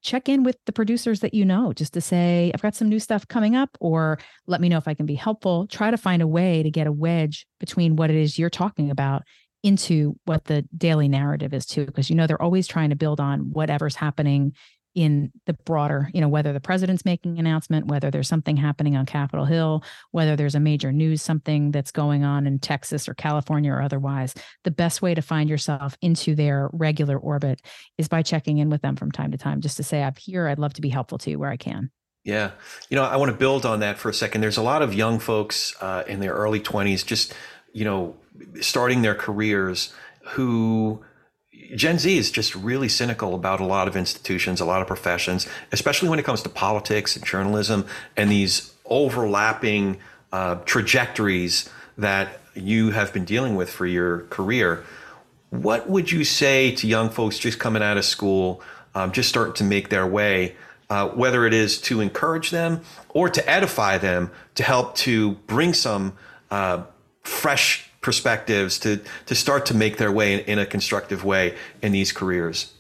check in with the producers that you know just to say, I've got some new stuff coming up, or let me know if I can be helpful. Try to find a way to get a wedge between what it is you're talking about into what the daily narrative is too, because you know they're always trying to build on whatever's happening in the broader, you know, whether the president's making an announcement, whether there's something happening on Capitol Hill, whether there's a major news something that's going on in Texas or California or otherwise, the best way to find yourself into their regular orbit is by checking in with them from time to time, just to say, I'm here. I'd love to be helpful to you where I can. Yeah. You know, I want to build on that for a second. There's a lot of young folks uh, in their early 20s, just, you know, starting their careers who Gen Z is just really cynical about a lot of institutions, a lot of professions, especially when it comes to politics and journalism and these overlapping uh, trajectories that you have been dealing with for your career. What would you say to young folks just coming out of school, um, just starting to make their way, uh, whether it is to encourage them or to edify them, to help to bring some uh, fresh perspectives to to start to make their way in, in a constructive way in these careers?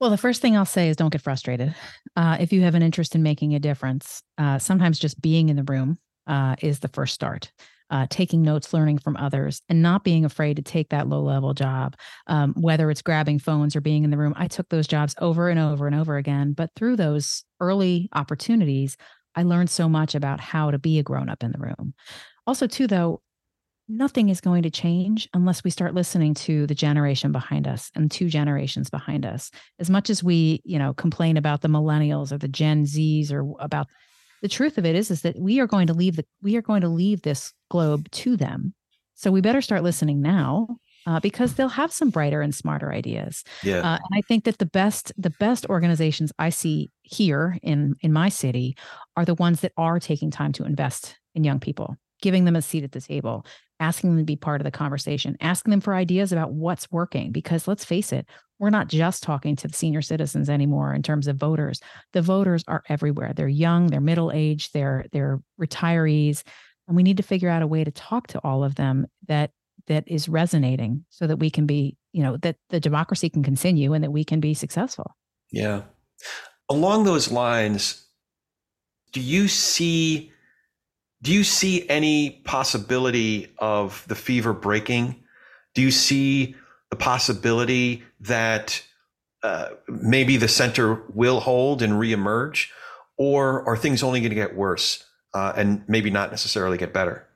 Well, the first thing I'll say is don't get frustrated. Uh, if you have an interest in making a difference, uh, sometimes just being in the room uh, is the first start. Uh, taking notes, learning from others, and not being afraid to take that low level job, um, whether it's grabbing phones or being in the room. I took those jobs over and over and over again. But through those early opportunities, I learned so much about how to be a grown up in the room. Also, too, though, nothing is going to change unless we start listening to the generation behind us and two generations behind us. As much as we you know complain about the millennials or the gen z's or about the truth of it is is that we are going to leave the we are going to leave this globe to them. So we better start listening now uh, because they'll have some brighter and smarter ideas. Yeah. Uh, and i think that the best the best organizations i see here in in my city are the ones that are taking time to invest in young people giving them a seat at the table asking them to be part of the conversation, asking them for ideas about what's working. Because let's face it, we're not just talking to the senior citizens anymore in terms of voters. The voters are everywhere. They're young, they're middle aged, they're they're retirees, and we need to figure out a way to talk to all of them that that is resonating, so that we can be, you know, that the democracy can continue and that we can be successful. Yeah. Along those lines, do you see do you see any possibility of the fever breaking? Do you see the possibility that uh, maybe the center will hold and reemerge, or are things only going to get worse uh, and maybe not necessarily get better?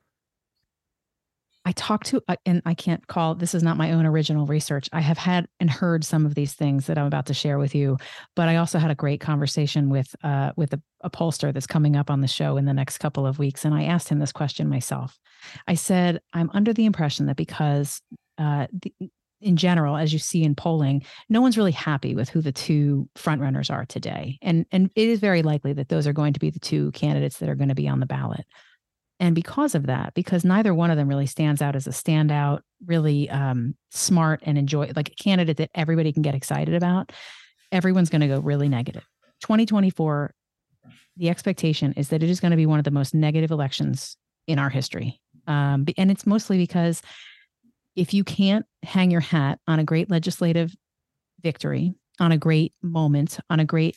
I talked to, uh, and I can't call this is not my own original research. I have had and heard some of these things that I'm about to share with you, but I also had a great conversation with uh, with a, a pollster that's coming up on the show in the next couple of weeks, and I asked him this question myself. I said, I'm under the impression that because uh, the, in general, as you see in polling, no one's really happy with who the two frontrunners are today, and and it is very likely that those are going to be the two candidates that are going to be on the ballot. And because of that, because neither one of them really stands out as a standout, really um, smart and enjoy like a candidate that everybody can get excited about, everyone's going to go really negative. 2024, the expectation is that it is going to be one of the most negative elections in our history. Um, and it's mostly because if you can't hang your hat on a great legislative victory, on a great moment, on a great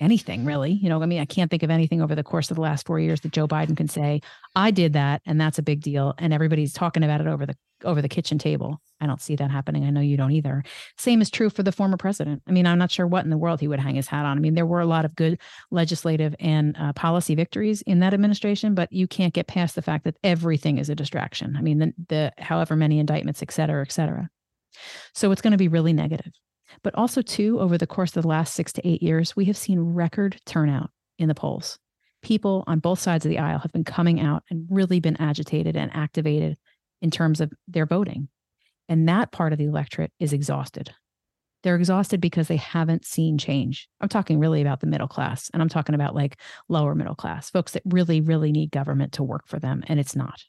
anything really. You know, I mean, I can't think of anything over the course of the last four years that Joe Biden can say, I did that, and that's a big deal. And everybody's talking about it over the over the kitchen table. I don't see that happening. I know you don't either. Same is true for the former president. I mean, I'm not sure what in the world he would hang his hat on. I mean, there were a lot of good legislative and uh, policy victories in that administration, but you can't get past the fact that everything is a distraction. I mean, the, the however many indictments, et cetera, et cetera. So it's going to be really negative. But also, too, over the course of the last six to eight years, we have seen record turnout in the polls. People on both sides of the aisle have been coming out and really been agitated and activated in terms of their voting. And that part of the electorate is exhausted. They're exhausted because they haven't seen change. I'm talking really about the middle class, and I'm talking about like lower middle class folks that really, really need government to work for them, and it's not.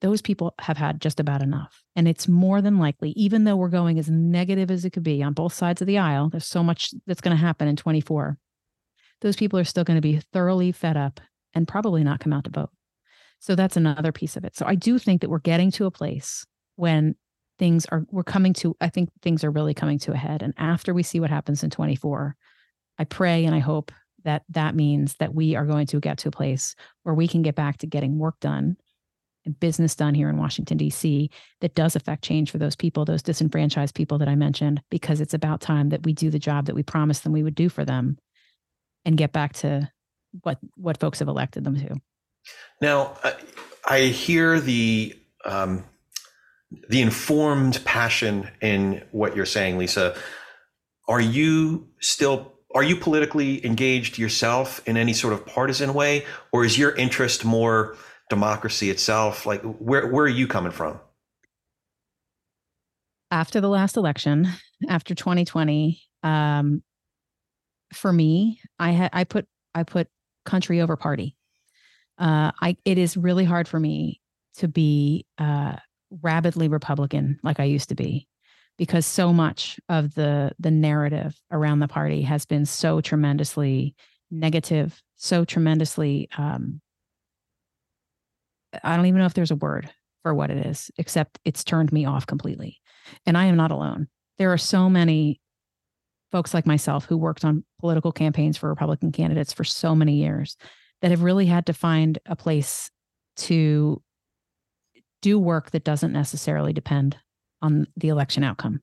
Those people have had just about enough. And it's more than likely, even though we're going as negative as it could be on both sides of the aisle, there's so much that's going to happen in 24. Those people are still going to be thoroughly fed up and probably not come out to vote. So that's another piece of it. So I do think that we're getting to a place when things are we're coming to I think things are really coming to a head and after we see what happens in 24 I pray and I hope that that means that we are going to get to a place where we can get back to getting work done business done here in Washington D.C. that does affect change for those people those disenfranchised people that I mentioned because it's about time that we do the job that we promised them we would do for them and get back to what what folks have elected them to now, I hear the um, the informed passion in what you're saying, Lisa. Are you still are you politically engaged yourself in any sort of partisan way, or is your interest more democracy itself? Like, where where are you coming from? After the last election, after 2020, um, for me, I had I put I put country over party uh, I it is really hard for me to be uh, rabidly Republican like I used to be, because so much of the the narrative around the party has been so tremendously negative, so tremendously. Um, I don't even know if there's a word for what it is, except it's turned me off completely. And I am not alone. There are so many folks like myself who worked on political campaigns for Republican candidates for so many years that have really had to find a place to do work that doesn't necessarily depend on the election outcome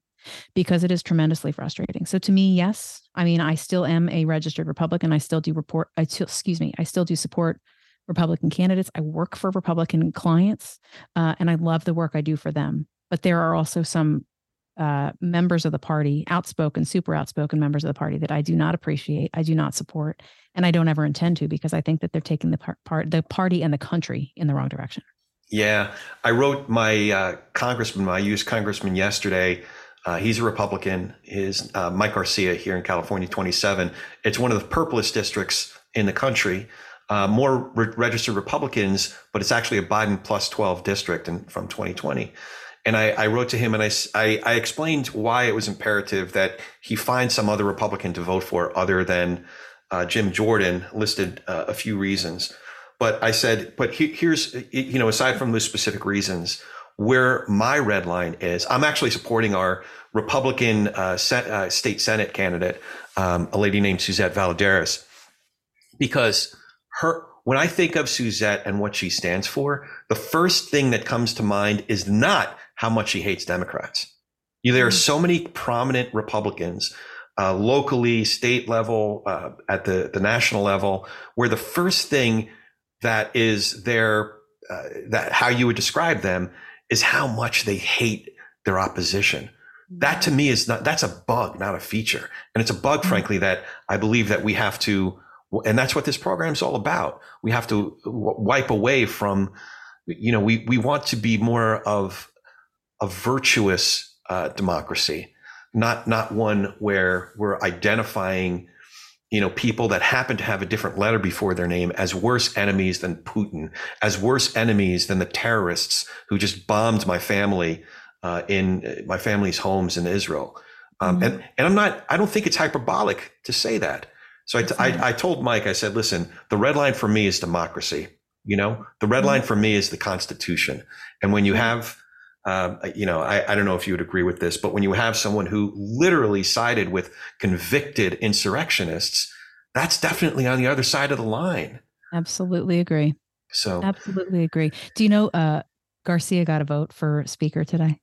because it is tremendously frustrating. So to me, yes, I mean, I still am a registered Republican. I still do report, I excuse me, I still do support Republican candidates. I work for Republican clients uh, and I love the work I do for them. But there are also some uh, members of the party, outspoken, super outspoken members of the party that I do not appreciate, I do not support, and I don't ever intend to because I think that they're taking the part, the party and the country in the wrong direction. Yeah, I wrote my uh, congressman, my U.S. congressman yesterday. Uh, he's a Republican. Is uh, Mike Garcia here in California, 27. It's one of the purplest districts in the country. Uh, more re- registered Republicans, but it's actually a Biden plus 12 district in, from 2020. And I, I wrote to him and I, I, I, explained why it was imperative that he find some other Republican to vote for other than uh, Jim Jordan listed uh, a few reasons. But I said, but he, here's, you know, aside from those specific reasons, where my red line is, I'm actually supporting our Republican uh, uh state Senate candidate, um, a lady named Suzette Valladares, because her, when I think of Suzette and what she stands for, the first thing that comes to mind is not how much she hates Democrats. There are mm. so many prominent Republicans uh, locally, state level, uh, at the, the national level, where the first thing that is their, uh, that how you would describe them is how much they hate their opposition. That to me is not, that's a bug, not a feature. And it's a bug, mm-hmm. frankly, that I believe that we have to, and that's what this program is all about. We have to wipe away from, you know, we, we want to be more of a virtuous uh, democracy not not one where we're identifying you know people that happen to have a different letter before their name as worse enemies than Putin, as worse enemies than the terrorists who just bombed my family uh, in my family's homes in Israel. Um, mm-hmm. And and I'm not. I don't think it's hyperbolic to say that. So I, t- I, I told Mike. I said, listen, the red line for me is democracy. You know, the red mm-hmm. line for me is the Constitution. And when you have um, you know, I, I, don't know if you would agree with this, but when you have someone who literally sided with convicted insurrectionists, that's definitely on the other side of the line. Absolutely agree. So absolutely agree. Do you know uh, Garcia got a vote for speaker today.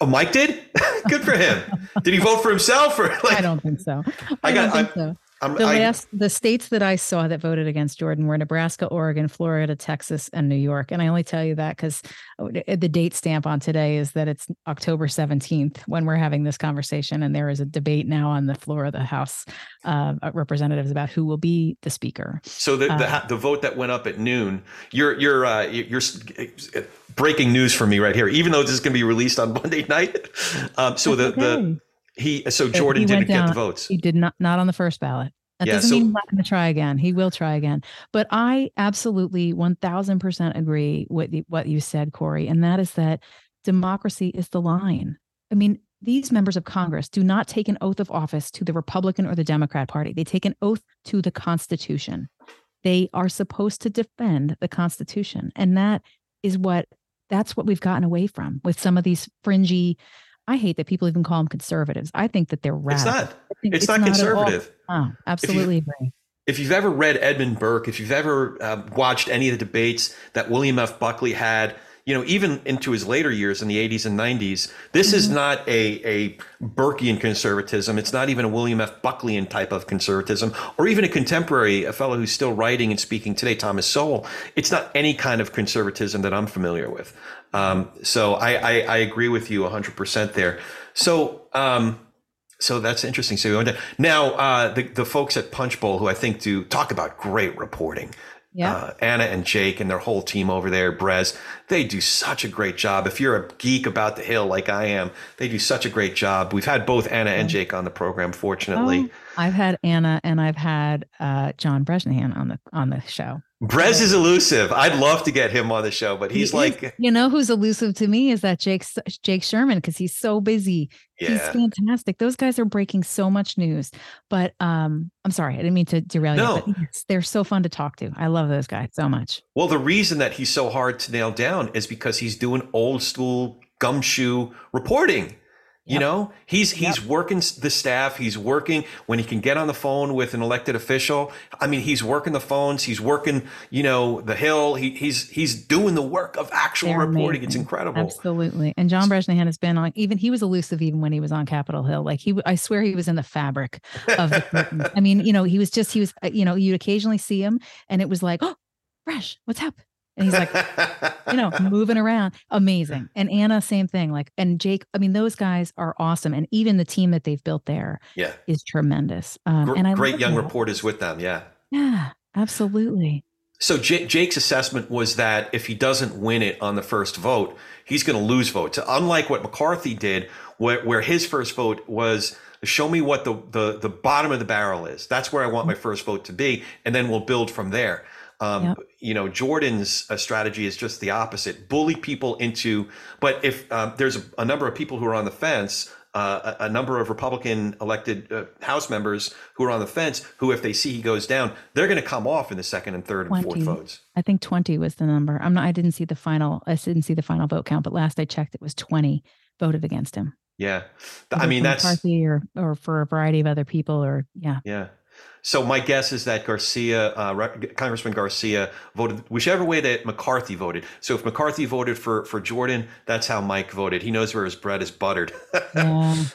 Oh, Mike did. Good for him. did he vote for himself or like? I don't think so. I, I, got. don't think I, so. The I, last the states that I saw that voted against Jordan were Nebraska, Oregon, Florida, Texas, and New York. And I only tell you that because the date stamp on today is that it's October 17th when we're having this conversation. And there is a debate now on the floor of the House uh, representatives about who will be the speaker. so the, the uh, the vote that went up at noon. You're you're uh, you're breaking news for me right here. Even though this is going to be released on Monday night. Um, so the That's the okay. He so Jordan he didn't went get the votes. He did not not on the first ballot. That Yeah, doesn't so- mean he's not going to try again. He will try again. But I absolutely one thousand percent agree with the- what you said, Corey, and that is that democracy is the line. I mean, these members of Congress do not take an oath of office to the Republican or the Democrat Party. They take an oath to the Constitution. They are supposed to defend the Constitution, and that is what that's what we've gotten away from with some of these fringy. I hate that people even call them conservatives. I think that they're It's not. I think It's, not all- conservative. Oh, absolutely agree. if you've ever read Edmund Burke, if you've ever uh, watched any of the debates that William F. Buckley had, you know, even into his later years in the 80s and 90s, this is not a, a Burkean conservatism. It's not even a William F. Buckleyan type of conservatism, or even a contemporary, a fellow who's still writing and speaking today, Thomas Sowell. It's not any kind of conservatism that I'm familiar with. Um, so I, I, I agree with you 100% there. So, um, so that's interesting. So we went down. now uh, the the folks at Punchbowl, who I think do talk about great reporting. Yeah. Uh, Anna and Jake and their whole team over there, Brez, they do such a great job. If you're a geek about the hill like I am, they do such a great job. We've had both Anna and Jake on the program, fortunately. Oh, I've had Anna and I've had uh, John Bresnahan on the on the show. Brez is elusive. I'd love to get him on the show, but he's He like, you know, who's elusive to me is that Jake Jake Sherman because he's so busy. He's fantastic. Those guys are breaking so much news. But um, I'm sorry, I didn't mean to derail No. you. But yes, they're so fun to talk to. I love those guys so much. Well, the reason that he's so hard to nail down is because he's doing old school gumshoe reporting. You Yep. know, he's he's working the staff. He's working when he can get on the phone with an elected official. I mean, he's working the phones. He's working, you know, the hill. He, he's he's doing the work of actual They're reporting. It's incredible. Absolutely. And John Bresnahan has been on even he was elusive even when he was on Capitol Hill. Like he I swear he was in the fabric of the. I mean, you know, he was just he was uh, you know, you'd occasionally see him and it was like, "Oh, fresh. What's up?" And he's like, you know, moving around. Amazing. And Anna, same thing. Like, and Jake, I mean, those guys are awesome. And even the team that they've built there yeah, is tremendous. Um, Gr- and I great young that. reporters with them. Yeah. Yeah, absolutely. So J- Jake's assessment was that if he doesn't win it on the first vote, he's going to lose votes. Unlike what McCarthy did, where, where his first vote was show me what the, the the bottom of the barrel is. That's where I want my first vote to be, and then we'll build from there. Um, Yep. You know, Jordan's uh, strategy is just the opposite: bully people into. But if um, there's a, a number of people who are on the fence, uh, a, a number of Republican elected uh, House members who are on the fence, who if they see he goes down, they're going to come off in the second and third and fourth votes. I think 20 was the number. I'm not, I didn't see the final, I didn't see the final vote count, but last I checked, it was 20 voted against him. Yeah, I mean that's McCarthy or, or for a variety of other people or yeah. yeah. So my guess is that Garcia, uh, Re- Congressman Garcia, voted whichever way that McCarthy voted. So if McCarthy voted for for Jordan, that's how Mike voted. He knows where his bread is buttered. Yeah.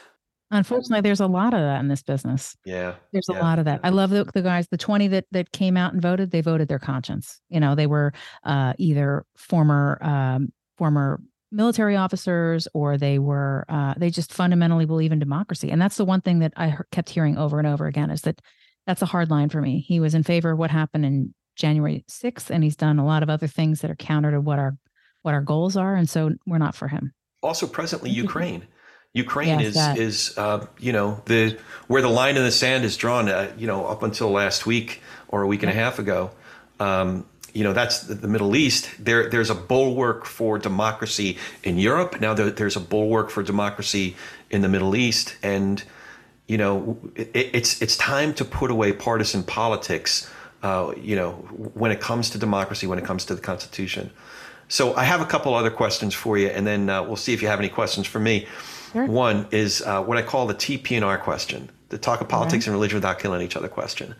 Unfortunately, there's a lot of that in this business. yeah, There's a lot of that. I love the, the guys, the 20 that that came out and voted, they voted their conscience. You know, they were uh, either former um, former military officers or they were uh, they just fundamentally believe in democracy. And that's the one thing that I kept hearing over and over again is that that's a hard line for me. He was in favor of what happened in January 6th and he's done a lot of other things that are counter to what our what our goals are and so we're not for him. also presently Ukraine. Ukraine Yes, is that. is uh, you know the where the line in the sand is drawn. Uh, you know up until last week or a week and a half ago. Um, you know that's the, the Middle East. There there's a bulwark for democracy in Europe. Now there, there's a bulwark for democracy in the Middle East, and you know it, it's it's time to put away partisan politics. Uh, you know when it comes to democracy, when it comes to the Constitution. So I have a couple other questions for you, and then uh, we'll see if you have any questions for me. Sure. One is uh, what I call the TPNR question, the talk of politics and religion without killing each other question.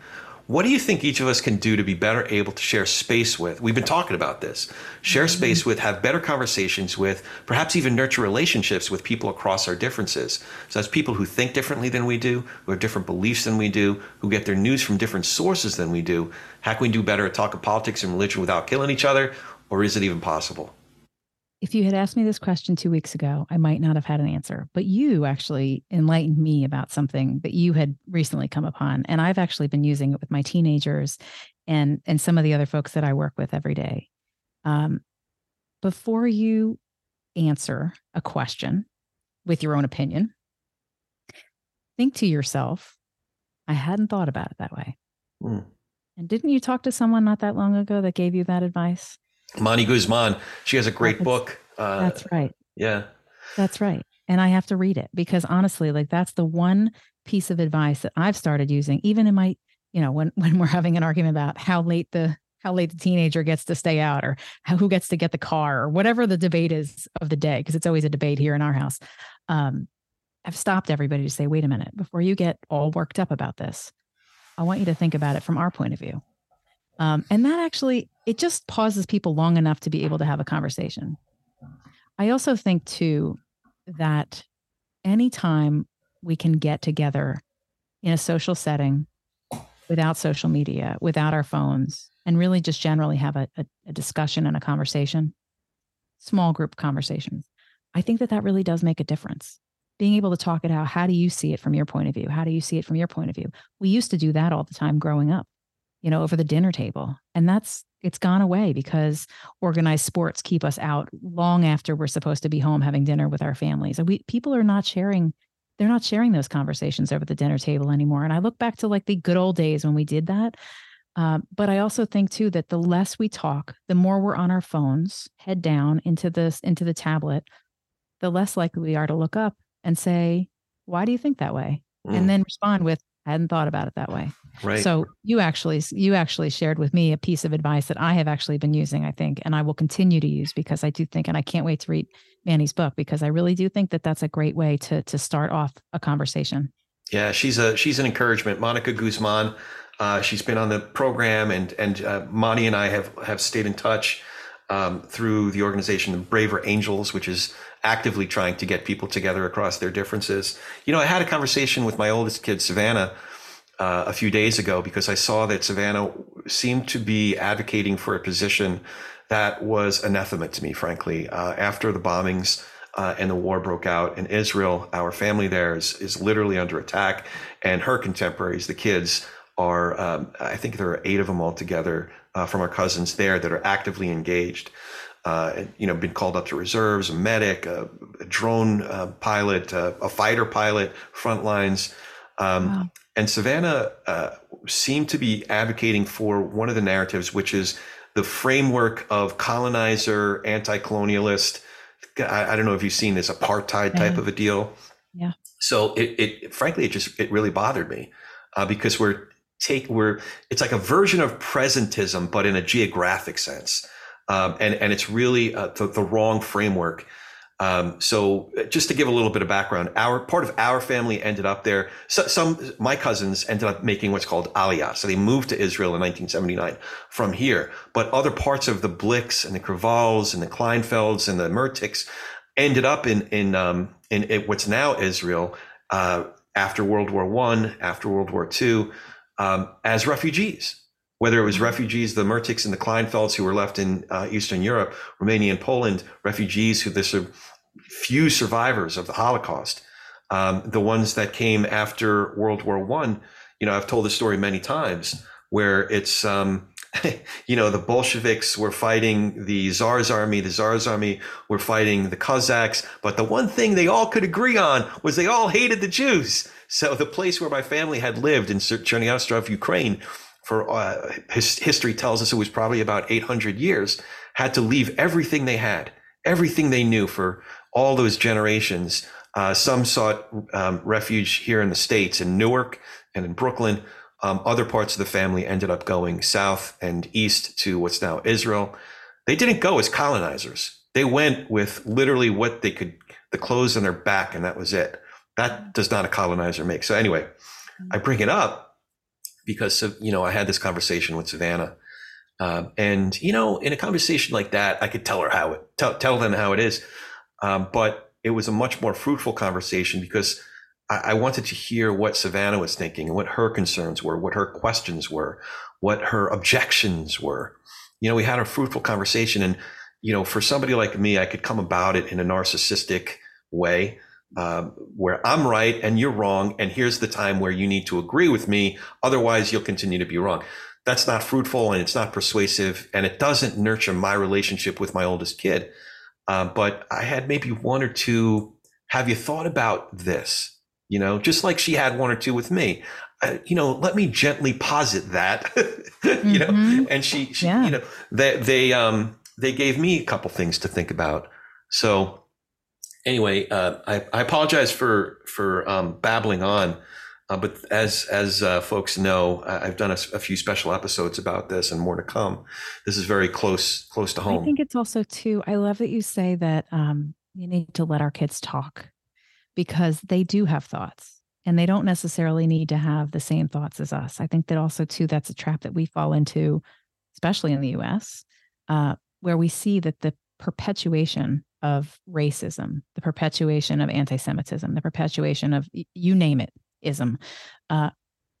What do you think each of us can do to be better able to share space with? We've been talking about this. Share mm-hmm. space with, have better conversations with, perhaps even nurture relationships with people across our differences. So that's people who think differently than we do, who have different beliefs than we do, who get their news from different sources than we do. How can we do better at talking politics and religion without killing each other? Or is it even possible? If you had asked me this question two weeks ago, I might not have had an answer. But you actually enlightened me about something that you had recently come upon. And I've actually been using it with my teenagers and and some of the other folks that I work with every day. Um, before you answer a question with your own opinion, think to yourself, I hadn't thought about it that way. Mm. And didn't you talk to someone not that long ago that gave you that advice? Moni Guzman. She has a great that's, book. Uh, that's right. Yeah. That's right. And I have to read it because honestly, like that's the one piece of advice that I've started using, even in my, you know, when when we're having an argument about how late the how late the teenager gets to stay out or how, who gets to get the car or whatever the debate is of the day, because it's always a debate here in our house. Um, I've stopped everybody to say, wait a minute, before you get all worked up about this, I want you to think about it from our point of view. Um, and that actually, it just pauses people long enough to be able to have a conversation. I also think, too, that anytime we can get together in a social setting without social media, without our phones, and really just generally have a, a, a discussion and a conversation, small group conversations, I think that that really does make a difference. Being able to talk it out how do you see it from your point of view? How do you see it from your point of view? We used to do that all the time growing up you know, over the dinner table. And that's it's gone away because organized sports keep us out long after we're supposed to be home having dinner with our families. And we people are not sharing they're not sharing those conversations over the dinner table anymore. And I look back to like the good old days when we did that. Um, but I also think too that the less we talk, the more we're on our phones, head down into this into the tablet, the less likely we are to look up and say, "Why do you think that way?" Mm. And then respond with, "I hadn't thought about it that way." Right. So you actually you actually shared with me a piece of advice that I have actually been using, I think, and I will continue to use because I do think, and I can't wait to read Manny's book because I really do think that that's a great way to to start off a conversation. Yeah, she's a she's an encouragement. Monica Guzman, uh, she's been on the program, and and uh, Moni and I have have stayed in touch um, through the organization the Braver Angels, which is actively trying to get people together across their differences. You know, I had a conversation with my oldest kid, Savannah uh, a few days ago because I saw that Savannah seemed to be advocating for a position that was anathema to me, frankly. Uh, after the bombings uh, and the war broke out in Israel, our family there is, is literally under attack, and her contemporaries, the kids, are um, I think there are eight of them altogether uh, from our cousins there that are actively engaged. Uh, you know, been called up to reserves, a medic, a, a drone uh, pilot, uh, a fighter pilot, front lines. Um, wow. And Savannah uh, seemed to be advocating for one of the narratives, which is the framework of colonizer, anti colonialist. I, I, don't know if you've seen this apartheid type yeah. of a deal. Yeah. So it, it frankly, it just, it really bothered me uh, because we're take, we're, it's like a version of presentism, but in a geographic sense. Um, and, and it's really uh, the, the wrong framework. Um, so just to give a little bit of background, our part of our family ended up there. So, some my cousins ended up making what's called Aliyah. So they moved to Israel in 1979 from here. But other parts of the Blicks and the Kravals and the Kleinfelds and the Merticks ended up in in um, in, in, what's now Israel uh, after World War One, after World War Two, um, as refugees whether it was refugees, the Merticks and the Kleinfelds who were left in uh, Eastern Europe, Romania and Poland, refugees who this few survivors of the Holocaust. Um, the ones that came after World War One, you know, I've told the story many times where it's, um, you know, the Bolsheviks were fighting the Tsar's army, the Tsar's army were fighting the Cossacks, but the one thing they all could agree on was they all hated the Jews. So the place where my family had lived in Cherny Ostrov, Ukraine, for uh, his, history tells us it was probably about 800 years, had to leave everything they had, everything they knew for all those generations. Uh, some sought um, refuge here in the States, in Newark and in Brooklyn. Um, other parts of the family ended up going south and east to what's now Israel. They didn't go as colonizers. They went with literally what they could, the clothes on their back, and that was it. That does not a colonizer make. So, anyway, I bring it up because you know I had this conversation with Savannah, uh, and you know in a conversation like that I could tell her how it tell, tell them how it is, um, but it was a much more fruitful conversation because I, I wanted to hear what Savannah was thinking and what her concerns were, what her questions were, what her objections were. You know, we had a fruitful conversation, and you know, for somebody like me, I could come about it in a narcissistic way um, where I'm right and you're wrong. And here's the time where you need to agree with me. Otherwise, you'll continue to be wrong. That's not fruitful and it's not persuasive and it doesn't nurture my relationship with my oldest kid. Uh, but I had maybe one or two. Have you thought about this? You know, just like she had one or two with me. Uh, you know, let me gently posit that. you know, mm-hmm. and she, she yeah. you know, they they um they gave me a couple things to think about. So anyway, uh, I, I, apologize for for um, babbling on, uh, but as as uh, folks know, I've done a, a, few special episodes about this and more to come. This is very close close to home. I think it's also too. I love that you say that um, you need to let our kids talk because they do have thoughts and they don't necessarily need to have the same thoughts as us. I think that also too that's a trap that we fall into, especially in the U.S. Uh, where we see that the perpetuation of racism, the perpetuation of anti Semitism, the perpetuation of you name it, ism, uh,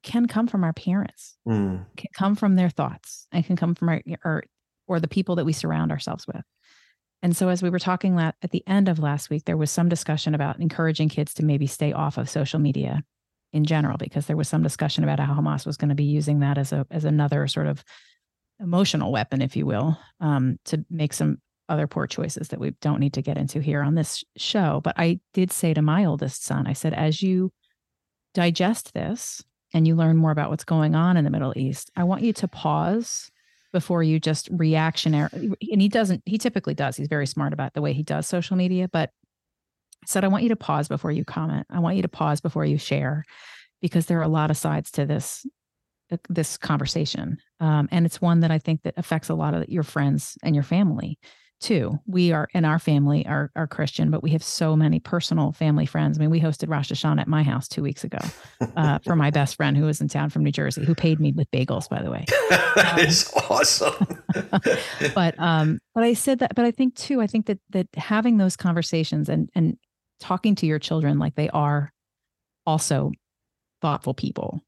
can come from our parents, mm. can come from their thoughts, and can come from our or, or the people that we surround ourselves with. And so, as we were talking at the end of last week, there was some discussion about encouraging kids to maybe stay off of social media in general, because there was some discussion about how Hamas was going to be using that as a as another sort of emotional weapon, if you will, um, to make some other poor choices that we don't need to get into here on this show. But I did say to my oldest son, I said, as you digest this and you learn more about what's going on in the Middle East, I want you to pause before you just reactionary. And he doesn't, he typically does. He's very smart about the way he does social media. But I said, I want you to pause before you comment. I want you to pause before you share because there are a lot of sides to this uh, this conversation um, and it's one that i think that affects a lot of your friends and your family too. We are in our family are are Christian, but we have so many personal family friends. I mean, we hosted Rosh Hashanah at my house two weeks ago uh, for my best friend who was in town from New Jersey, who paid me with bagels, by the way. that um, is awesome. but um, but I said that, but I think too, I think that that having those conversations and and talking to your children like they are also thoughtful people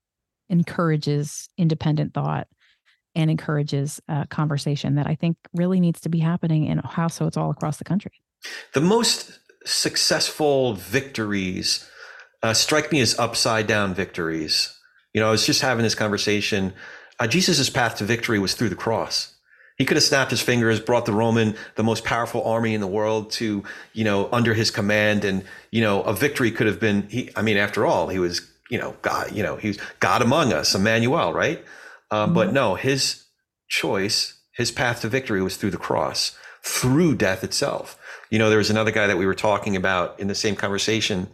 encourages independent thought and encourages a conversation that I think really needs to be happening in households all across the country. The most successful victories uh, strike me as upside down victories. You know, I was just having this conversation. Uh, path to victory was through the cross. He could have snapped his fingers, brought the Roman, the most powerful army in the world to, you know, under his command. And, you know, a victory could have been, he, I mean, after all, he was, you know, God, you know, he was God among us, Emmanuel, right? Um, mm-hmm. But no, his choice, his path to victory was through the cross, through death itself. You know, there was another guy that we were talking about in the same conversation,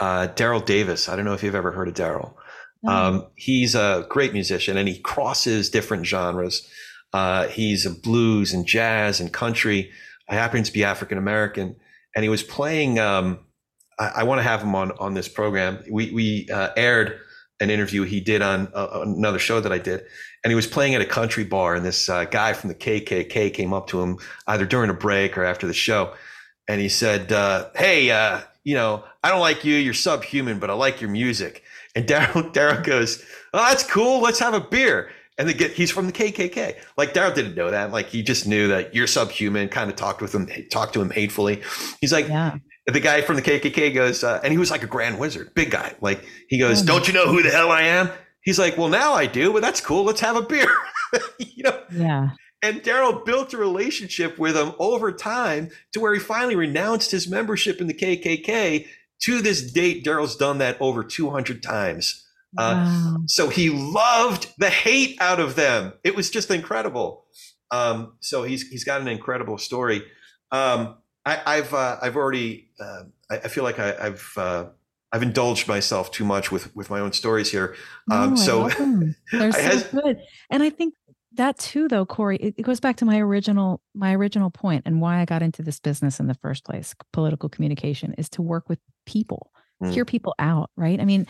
uh, Daryl Davis. I don't know if you've ever heard of Daryl. Um, he's a great musician and he crosses different genres. Uh, he's a blues and jazz and country. I happen to be African American, and he was playing. Um, I, I want to have him on on this program. We we uh, aired an interview he did on uh, another show that I did, and he was playing at a country bar, and this uh, guy from the KKK came up to him either during a break or after the show, and he said, uh, "Hey, uh, you know, I don't like you. You're subhuman, but I like your music." And Daryl Daryl goes, "Oh, that's cool. Let's have a beer." And they get, he's from the KKK. Like Daryl didn't know that. Like he just knew that you're subhuman. Kind of talked with him, talked to him hatefully. He's like, yeah the guy from the KKK goes, uh, and he was like a grand wizard, big guy. Like he goes, oh, "Don't you know who the hell I am?" He's like, "Well, now I do, but that's cool. Let's have a beer." you know? Yeah. And Daryl built a relationship with him over time to where he finally renounced his membership in the KKK. To this date, Daryl's done that over 200 times. Uh, wow. Uh, so he loved the hate out of them. It was just incredible. Um, so he's he's got an incredible story. Um, I, have uh, I've already uh, I, I, feel like I, have uh, I've indulged myself too much with with my own stories here. Um, no, so they're so has, good, and I think that too, though, Corey, it, it, goes back to my original my original point and why I got into this business in the first place. Political communication is to work with people, mm. hear people out, right? I mean,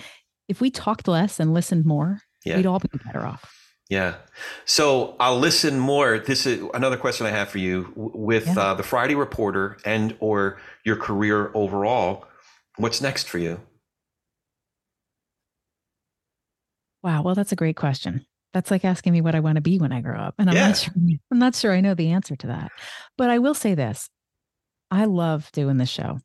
if we talked less and listened more, Yeah. we'd all be better off. Yeah. So I'll listen more. This is another question I have for you with Yeah. uh, the Friday Reporter and or your career overall. What's next for you? Wow. Well, that's a great question. That's like asking me what I want to be when I grow up. And I'm Yeah. not sure I'm not sure I know the answer to that. But I will say this. I love doing the show.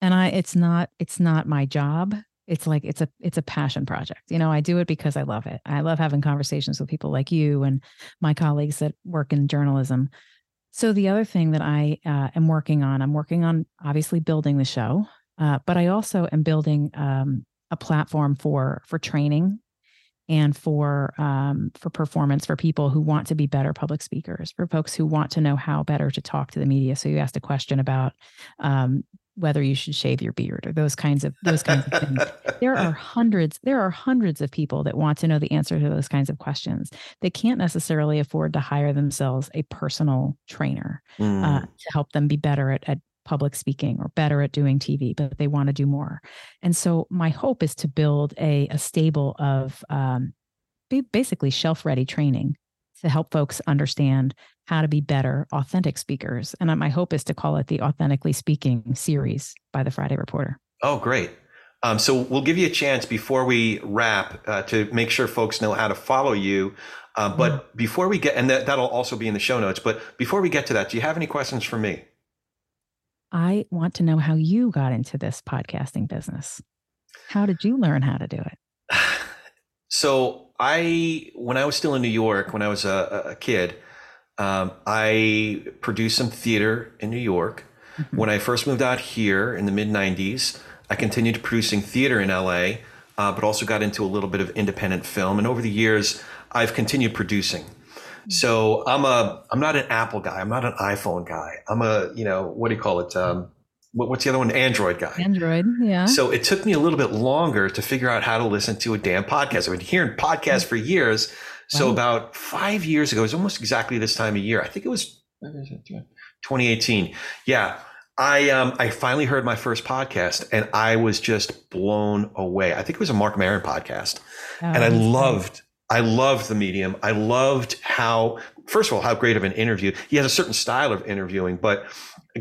And I it's not it's not my job. It's like it's a it's a passion project. You know, I do it because I love it. I love having conversations with people like you and my colleagues that work in journalism. So the other thing that I uh, am working on, I'm working on obviously building the show, uh, but I also am building um, a platform for for training and for um, for performance for people who want to be better public speakers, for folks who want to know how better to talk to the media. So you asked a question about um, whether you should shave your beard or those kinds of those kinds of things. There are hundreds there are hundreds of people that want to know the answer to those kinds of questions. They can't necessarily afford to hire themselves a personal trainer Mm, uh, to help them be better at, at public speaking or better at doing TV, but they want to do more. And so my hope is to build a, a stable of um, basically shelf ready training to help folks understand how to be better authentic speakers. And uh, my hope is to call it the Authentically Speaking series by the Friday Reporter. oh, great. Um, so we'll give you a chance before we wrap uh, to make sure folks know how to follow you. Uh, but before we get, and that, that'll also be in the show notes. But before we get to that, do you have any questions for me? I want to know how you got into this podcasting business. How did you learn how to do it? So I, when I was still in New York, when I was a, a kid, um, I produced some theater in New York. Mhm. When I first moved out here in the mid '90s, I continued producing theater in LA, uh, but also got into a little bit of independent film. And over the years, I've continued producing. So I'm a, I'm not an Apple guy. I'm not an iPhone guy. I'm a, you know, what do you call it? Um, what's the other one? Android guy. Android, yeah. So it took me a little bit longer to figure out how to listen to a damn podcast. I've been hearing podcasts for years. So about five years ago, it was almost exactly this time of year. I think it was 2018. Yeah. I um I finally heard my first podcast and I was just blown away. I think it was a Marc Maron podcast and I Oh, loved I loved the medium. I loved how first of all how great of an interview. He has a certain style of interviewing, but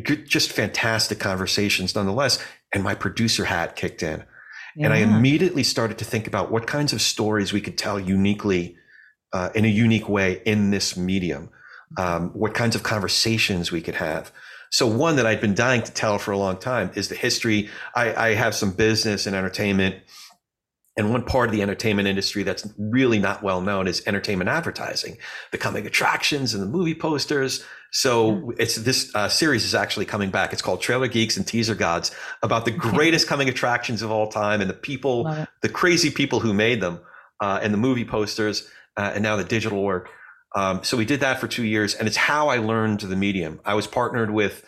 good, just fantastic conversations nonetheless. And my producer hat kicked in, and I immediately started to think about what kinds of stories we could tell uniquely uh, in a unique way in this medium. Um, what kinds of conversations we could have. So one that I'd been dying to tell for a long time is the history. I, I have some business and entertainment and one part of the entertainment industry that's really not well known is entertainment advertising, the coming attractions and the movie posters. So it's this uh, series is actually coming back. It's called Trailer Geeks and Teaser Gods about the greatest coming attractions of all time and the people, the crazy people who made them, uh, and the movie posters, uh, and now the digital work. Um, so we did that for two years, and it's how I learned the medium. I was partnered with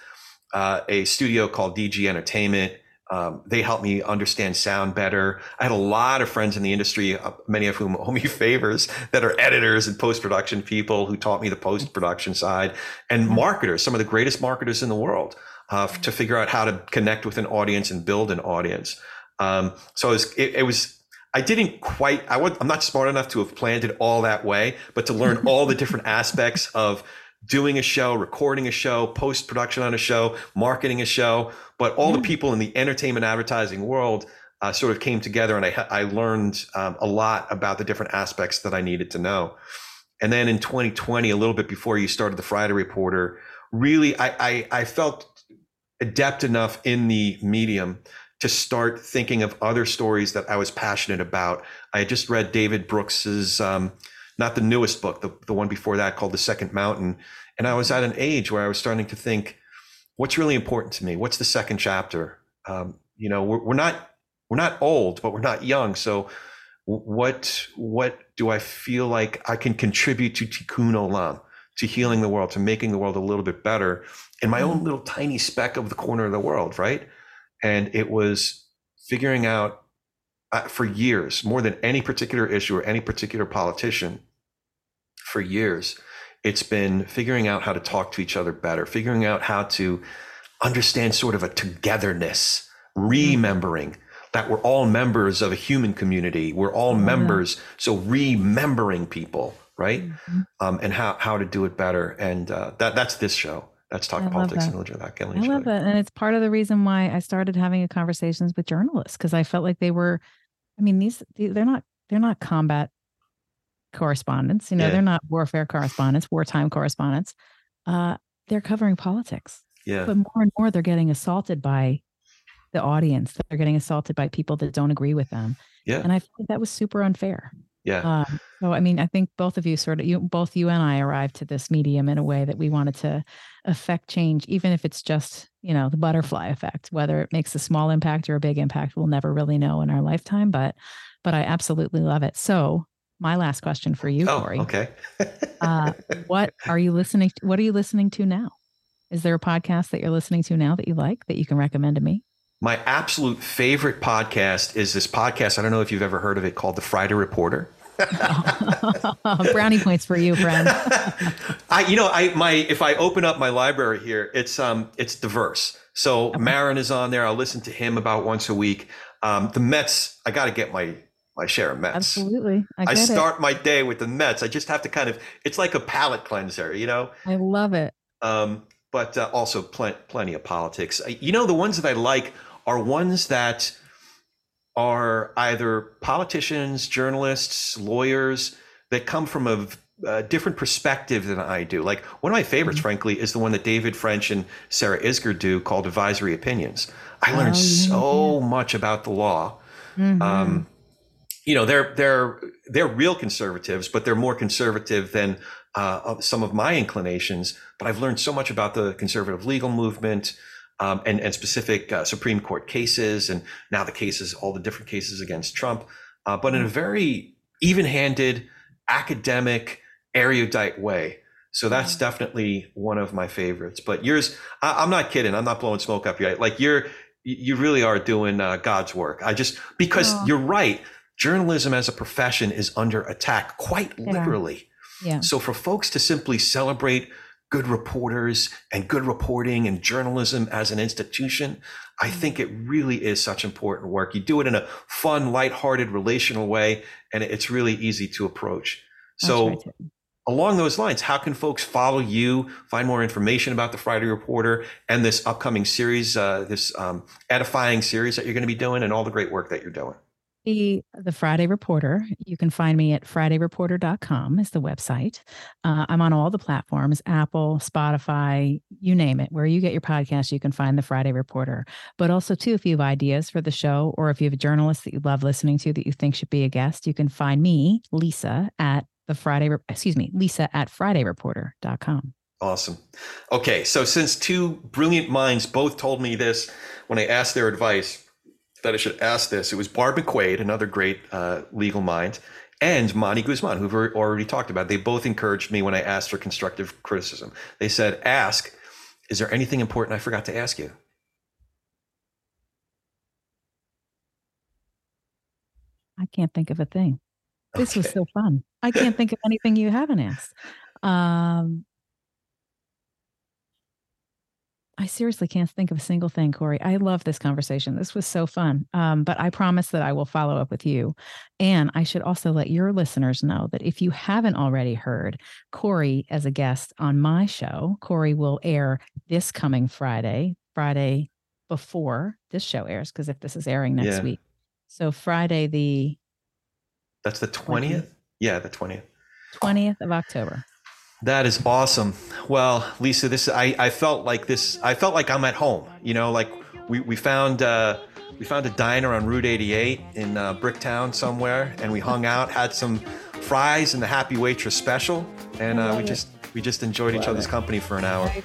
uh, a studio called DG Entertainment. Um, they helped me understand sound better. I had a lot of friends in the industry, uh, many of whom owe me favors, that are editors and post production people who taught me the post production side, and marketers, some of the greatest marketers in the world, uh, to figure out how to connect with an audience and build an audience. Um, so it was, it, it was. I didn't quite. I I'm not smart enough to have planned it all that way, but to learn all the different aspects of doing a show, recording a show, post production on a show, marketing a show, but all the people in the entertainment advertising world uh, sort of came together, and I I learned um, a lot about the different aspects that I needed to know. And then in 2020, a little bit before you started the Friday Reporter, really I I, I felt adept enough in the medium to start thinking of other stories that I was passionate about. I had just read David Brooks's, um, not the newest book, the, the one before that called The Second Mountain. And I was at an age where I was starting to think, what's really important to me? What's the second chapter? Um, you know, we're, we're not, we're not old, but we're not young. So what, what do I feel like I can contribute to Tikkun Olam, to healing the world, to making the world a little bit better in my own little tiny speck of the corner of the world, right? And it was figuring out uh, for years, more than any particular issue or any particular politician, for years, it's been figuring out how to talk to each other better, figuring out how to understand sort of a togetherness, remembering, that we're all members of a human community. We're all Yeah. members. So remembering people, right? Mhm. Um, and how how to do it better. And uh, that that's this show. That's I talking politics that. and religion without killing I love other. it. And it's part of the reason why I started having a conversations with journalists because I felt like they were, I mean, these, they're not, they're not combat correspondents. You know, Yeah. they're not warfare correspondents, wartime correspondents. Uh, they're covering politics. Yeah. But more and more, they're getting assaulted by the audience. They're getting assaulted by people that don't agree with them. Yeah. And I like that was super unfair. Yeah. Um, so, I mean, I think both of you sort of, you, both you and I arrived to this medium in a way that we wanted to affect change, even if it's just, you know, the butterfly effect, whether it makes a small impact or a big impact, we'll never really know in our lifetime. But, but I absolutely love it. So, my last question for you, oh, Corey, okay. uh, what are you listening? To, what are you listening to now? Is there a podcast that you're listening to now that you like that you can recommend to me? My absolute favorite podcast is this podcast. I don't know if you've ever heard of it called The Friday Reporter. Brownie points for you, friend. I, you know, I my if I open up my library here, it's um it's diverse. So Maron is on there. I'll listen to him about once a week. Um, the Mets, I got to get my my share of Mets. Absolutely. I, I get it. start my day with the Mets. I just have to kind of. It's like a palate cleanser, you know. I love it. um, but uh, also pl- plenty of politics. You know, the ones that I like are ones that are either politicians, journalists, lawyers that come from a different perspective than I do. Like one of my favorites, Mhm. frankly, is the one that David French and Sarah Isgur do called Advisory Opinions. I learned Oh, yeah, so much about the law. Mhm. Um, you know, they're they're they're real conservatives, but they're more conservative than uh, of some of my inclinations. But I've learned so much about the conservative legal movement um, and and specific uh, Supreme Court cases, and now the cases, all the different cases against Trump, uh, but in a very even-handed, academic, erudite way. So that's definitely one of my favorites. But yours, I, I'm not kidding. I'm not blowing smoke up your like you're you really are doing uh, God's work. I just because Aw. you're right. Journalism as a profession is under attack, quite Yeah. literally. yeah. So for folks to simply celebrate good reporters and good reporting and journalism as an institution, I Mm-hmm. think it really is such important work. You do it in a fun, lighthearted, relational way, and it's really easy to approach. So right, along those lines, how can folks follow you, find more information about the Friday Reporter and this upcoming series, uh, this um, edifying series that you're going to be doing, and all the great work that you're doing? The the Friday Reporter. You can find me at fridayreporter.com is the website. Uh, I'm on all the platforms, Apple, Spotify, you name it. Where you get your podcast, you can find the Friday Reporter. But also too, if you have ideas for the show or if you have a journalist that you love listening to that you think should be a guest, you can find me, Lisa, at the Friday, excuse me, Lisa at fridayreporter.com. Awesome. Okay, so since two brilliant minds both told me this when I asked their advice that I should ask this, it was Barb McQuade, another great uh, legal mind, and Monty Guzman, who've already talked about. They both encouraged me when I asked for constructive criticism. They said, "Ask, is there anything important I forgot to ask you?" I can't think of a thing. This was so fun. I can't think of anything you haven't asked. Um, I seriously can't think of a single thing, Corey. I love this conversation. This was so fun. Um, but I promise that I will follow up with you. And I should also let your listeners know that if you haven't already heard Corey as a guest on my show, Corey will air this coming Friday, Friday before this show airs, because if this is airing next Yeah. week. So Friday, the That's the twentieth. Yeah, the twentieth. 20th of October. That is awesome. Well, Lisa, this I, I felt like this. I felt like I'm at home. You know, like we we found uh, we found a diner on Route 88 in uh, Bricktown somewhere, and we hung out, had some fries and the Happy Waitress special, and uh, we it. just we just enjoyed each other's it. company for an hour.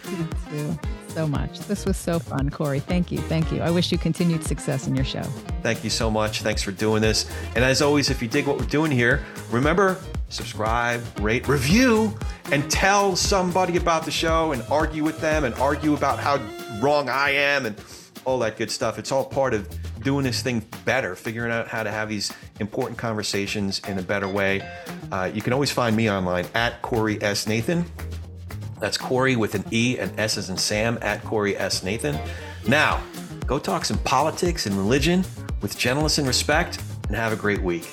So much. This was so fun, Corey. Thank you. Thank you. I wish you continued success in your show. Thank you so much. Thanks for doing this. And as always, if you dig what we're doing here, remember subscribe, rate, review, and tell somebody about the show and argue with them and argue about how wrong I am and all that good stuff. It's all part of doing this thing better, figuring out how to have these important conversations in a better way. Uh, you can always find me online at Corey S. Nathan. That's Corey with an E and S as in Sam at Corey S. Nathan. Now, go talk some politics and religion with gentleness and respect, and have a great week.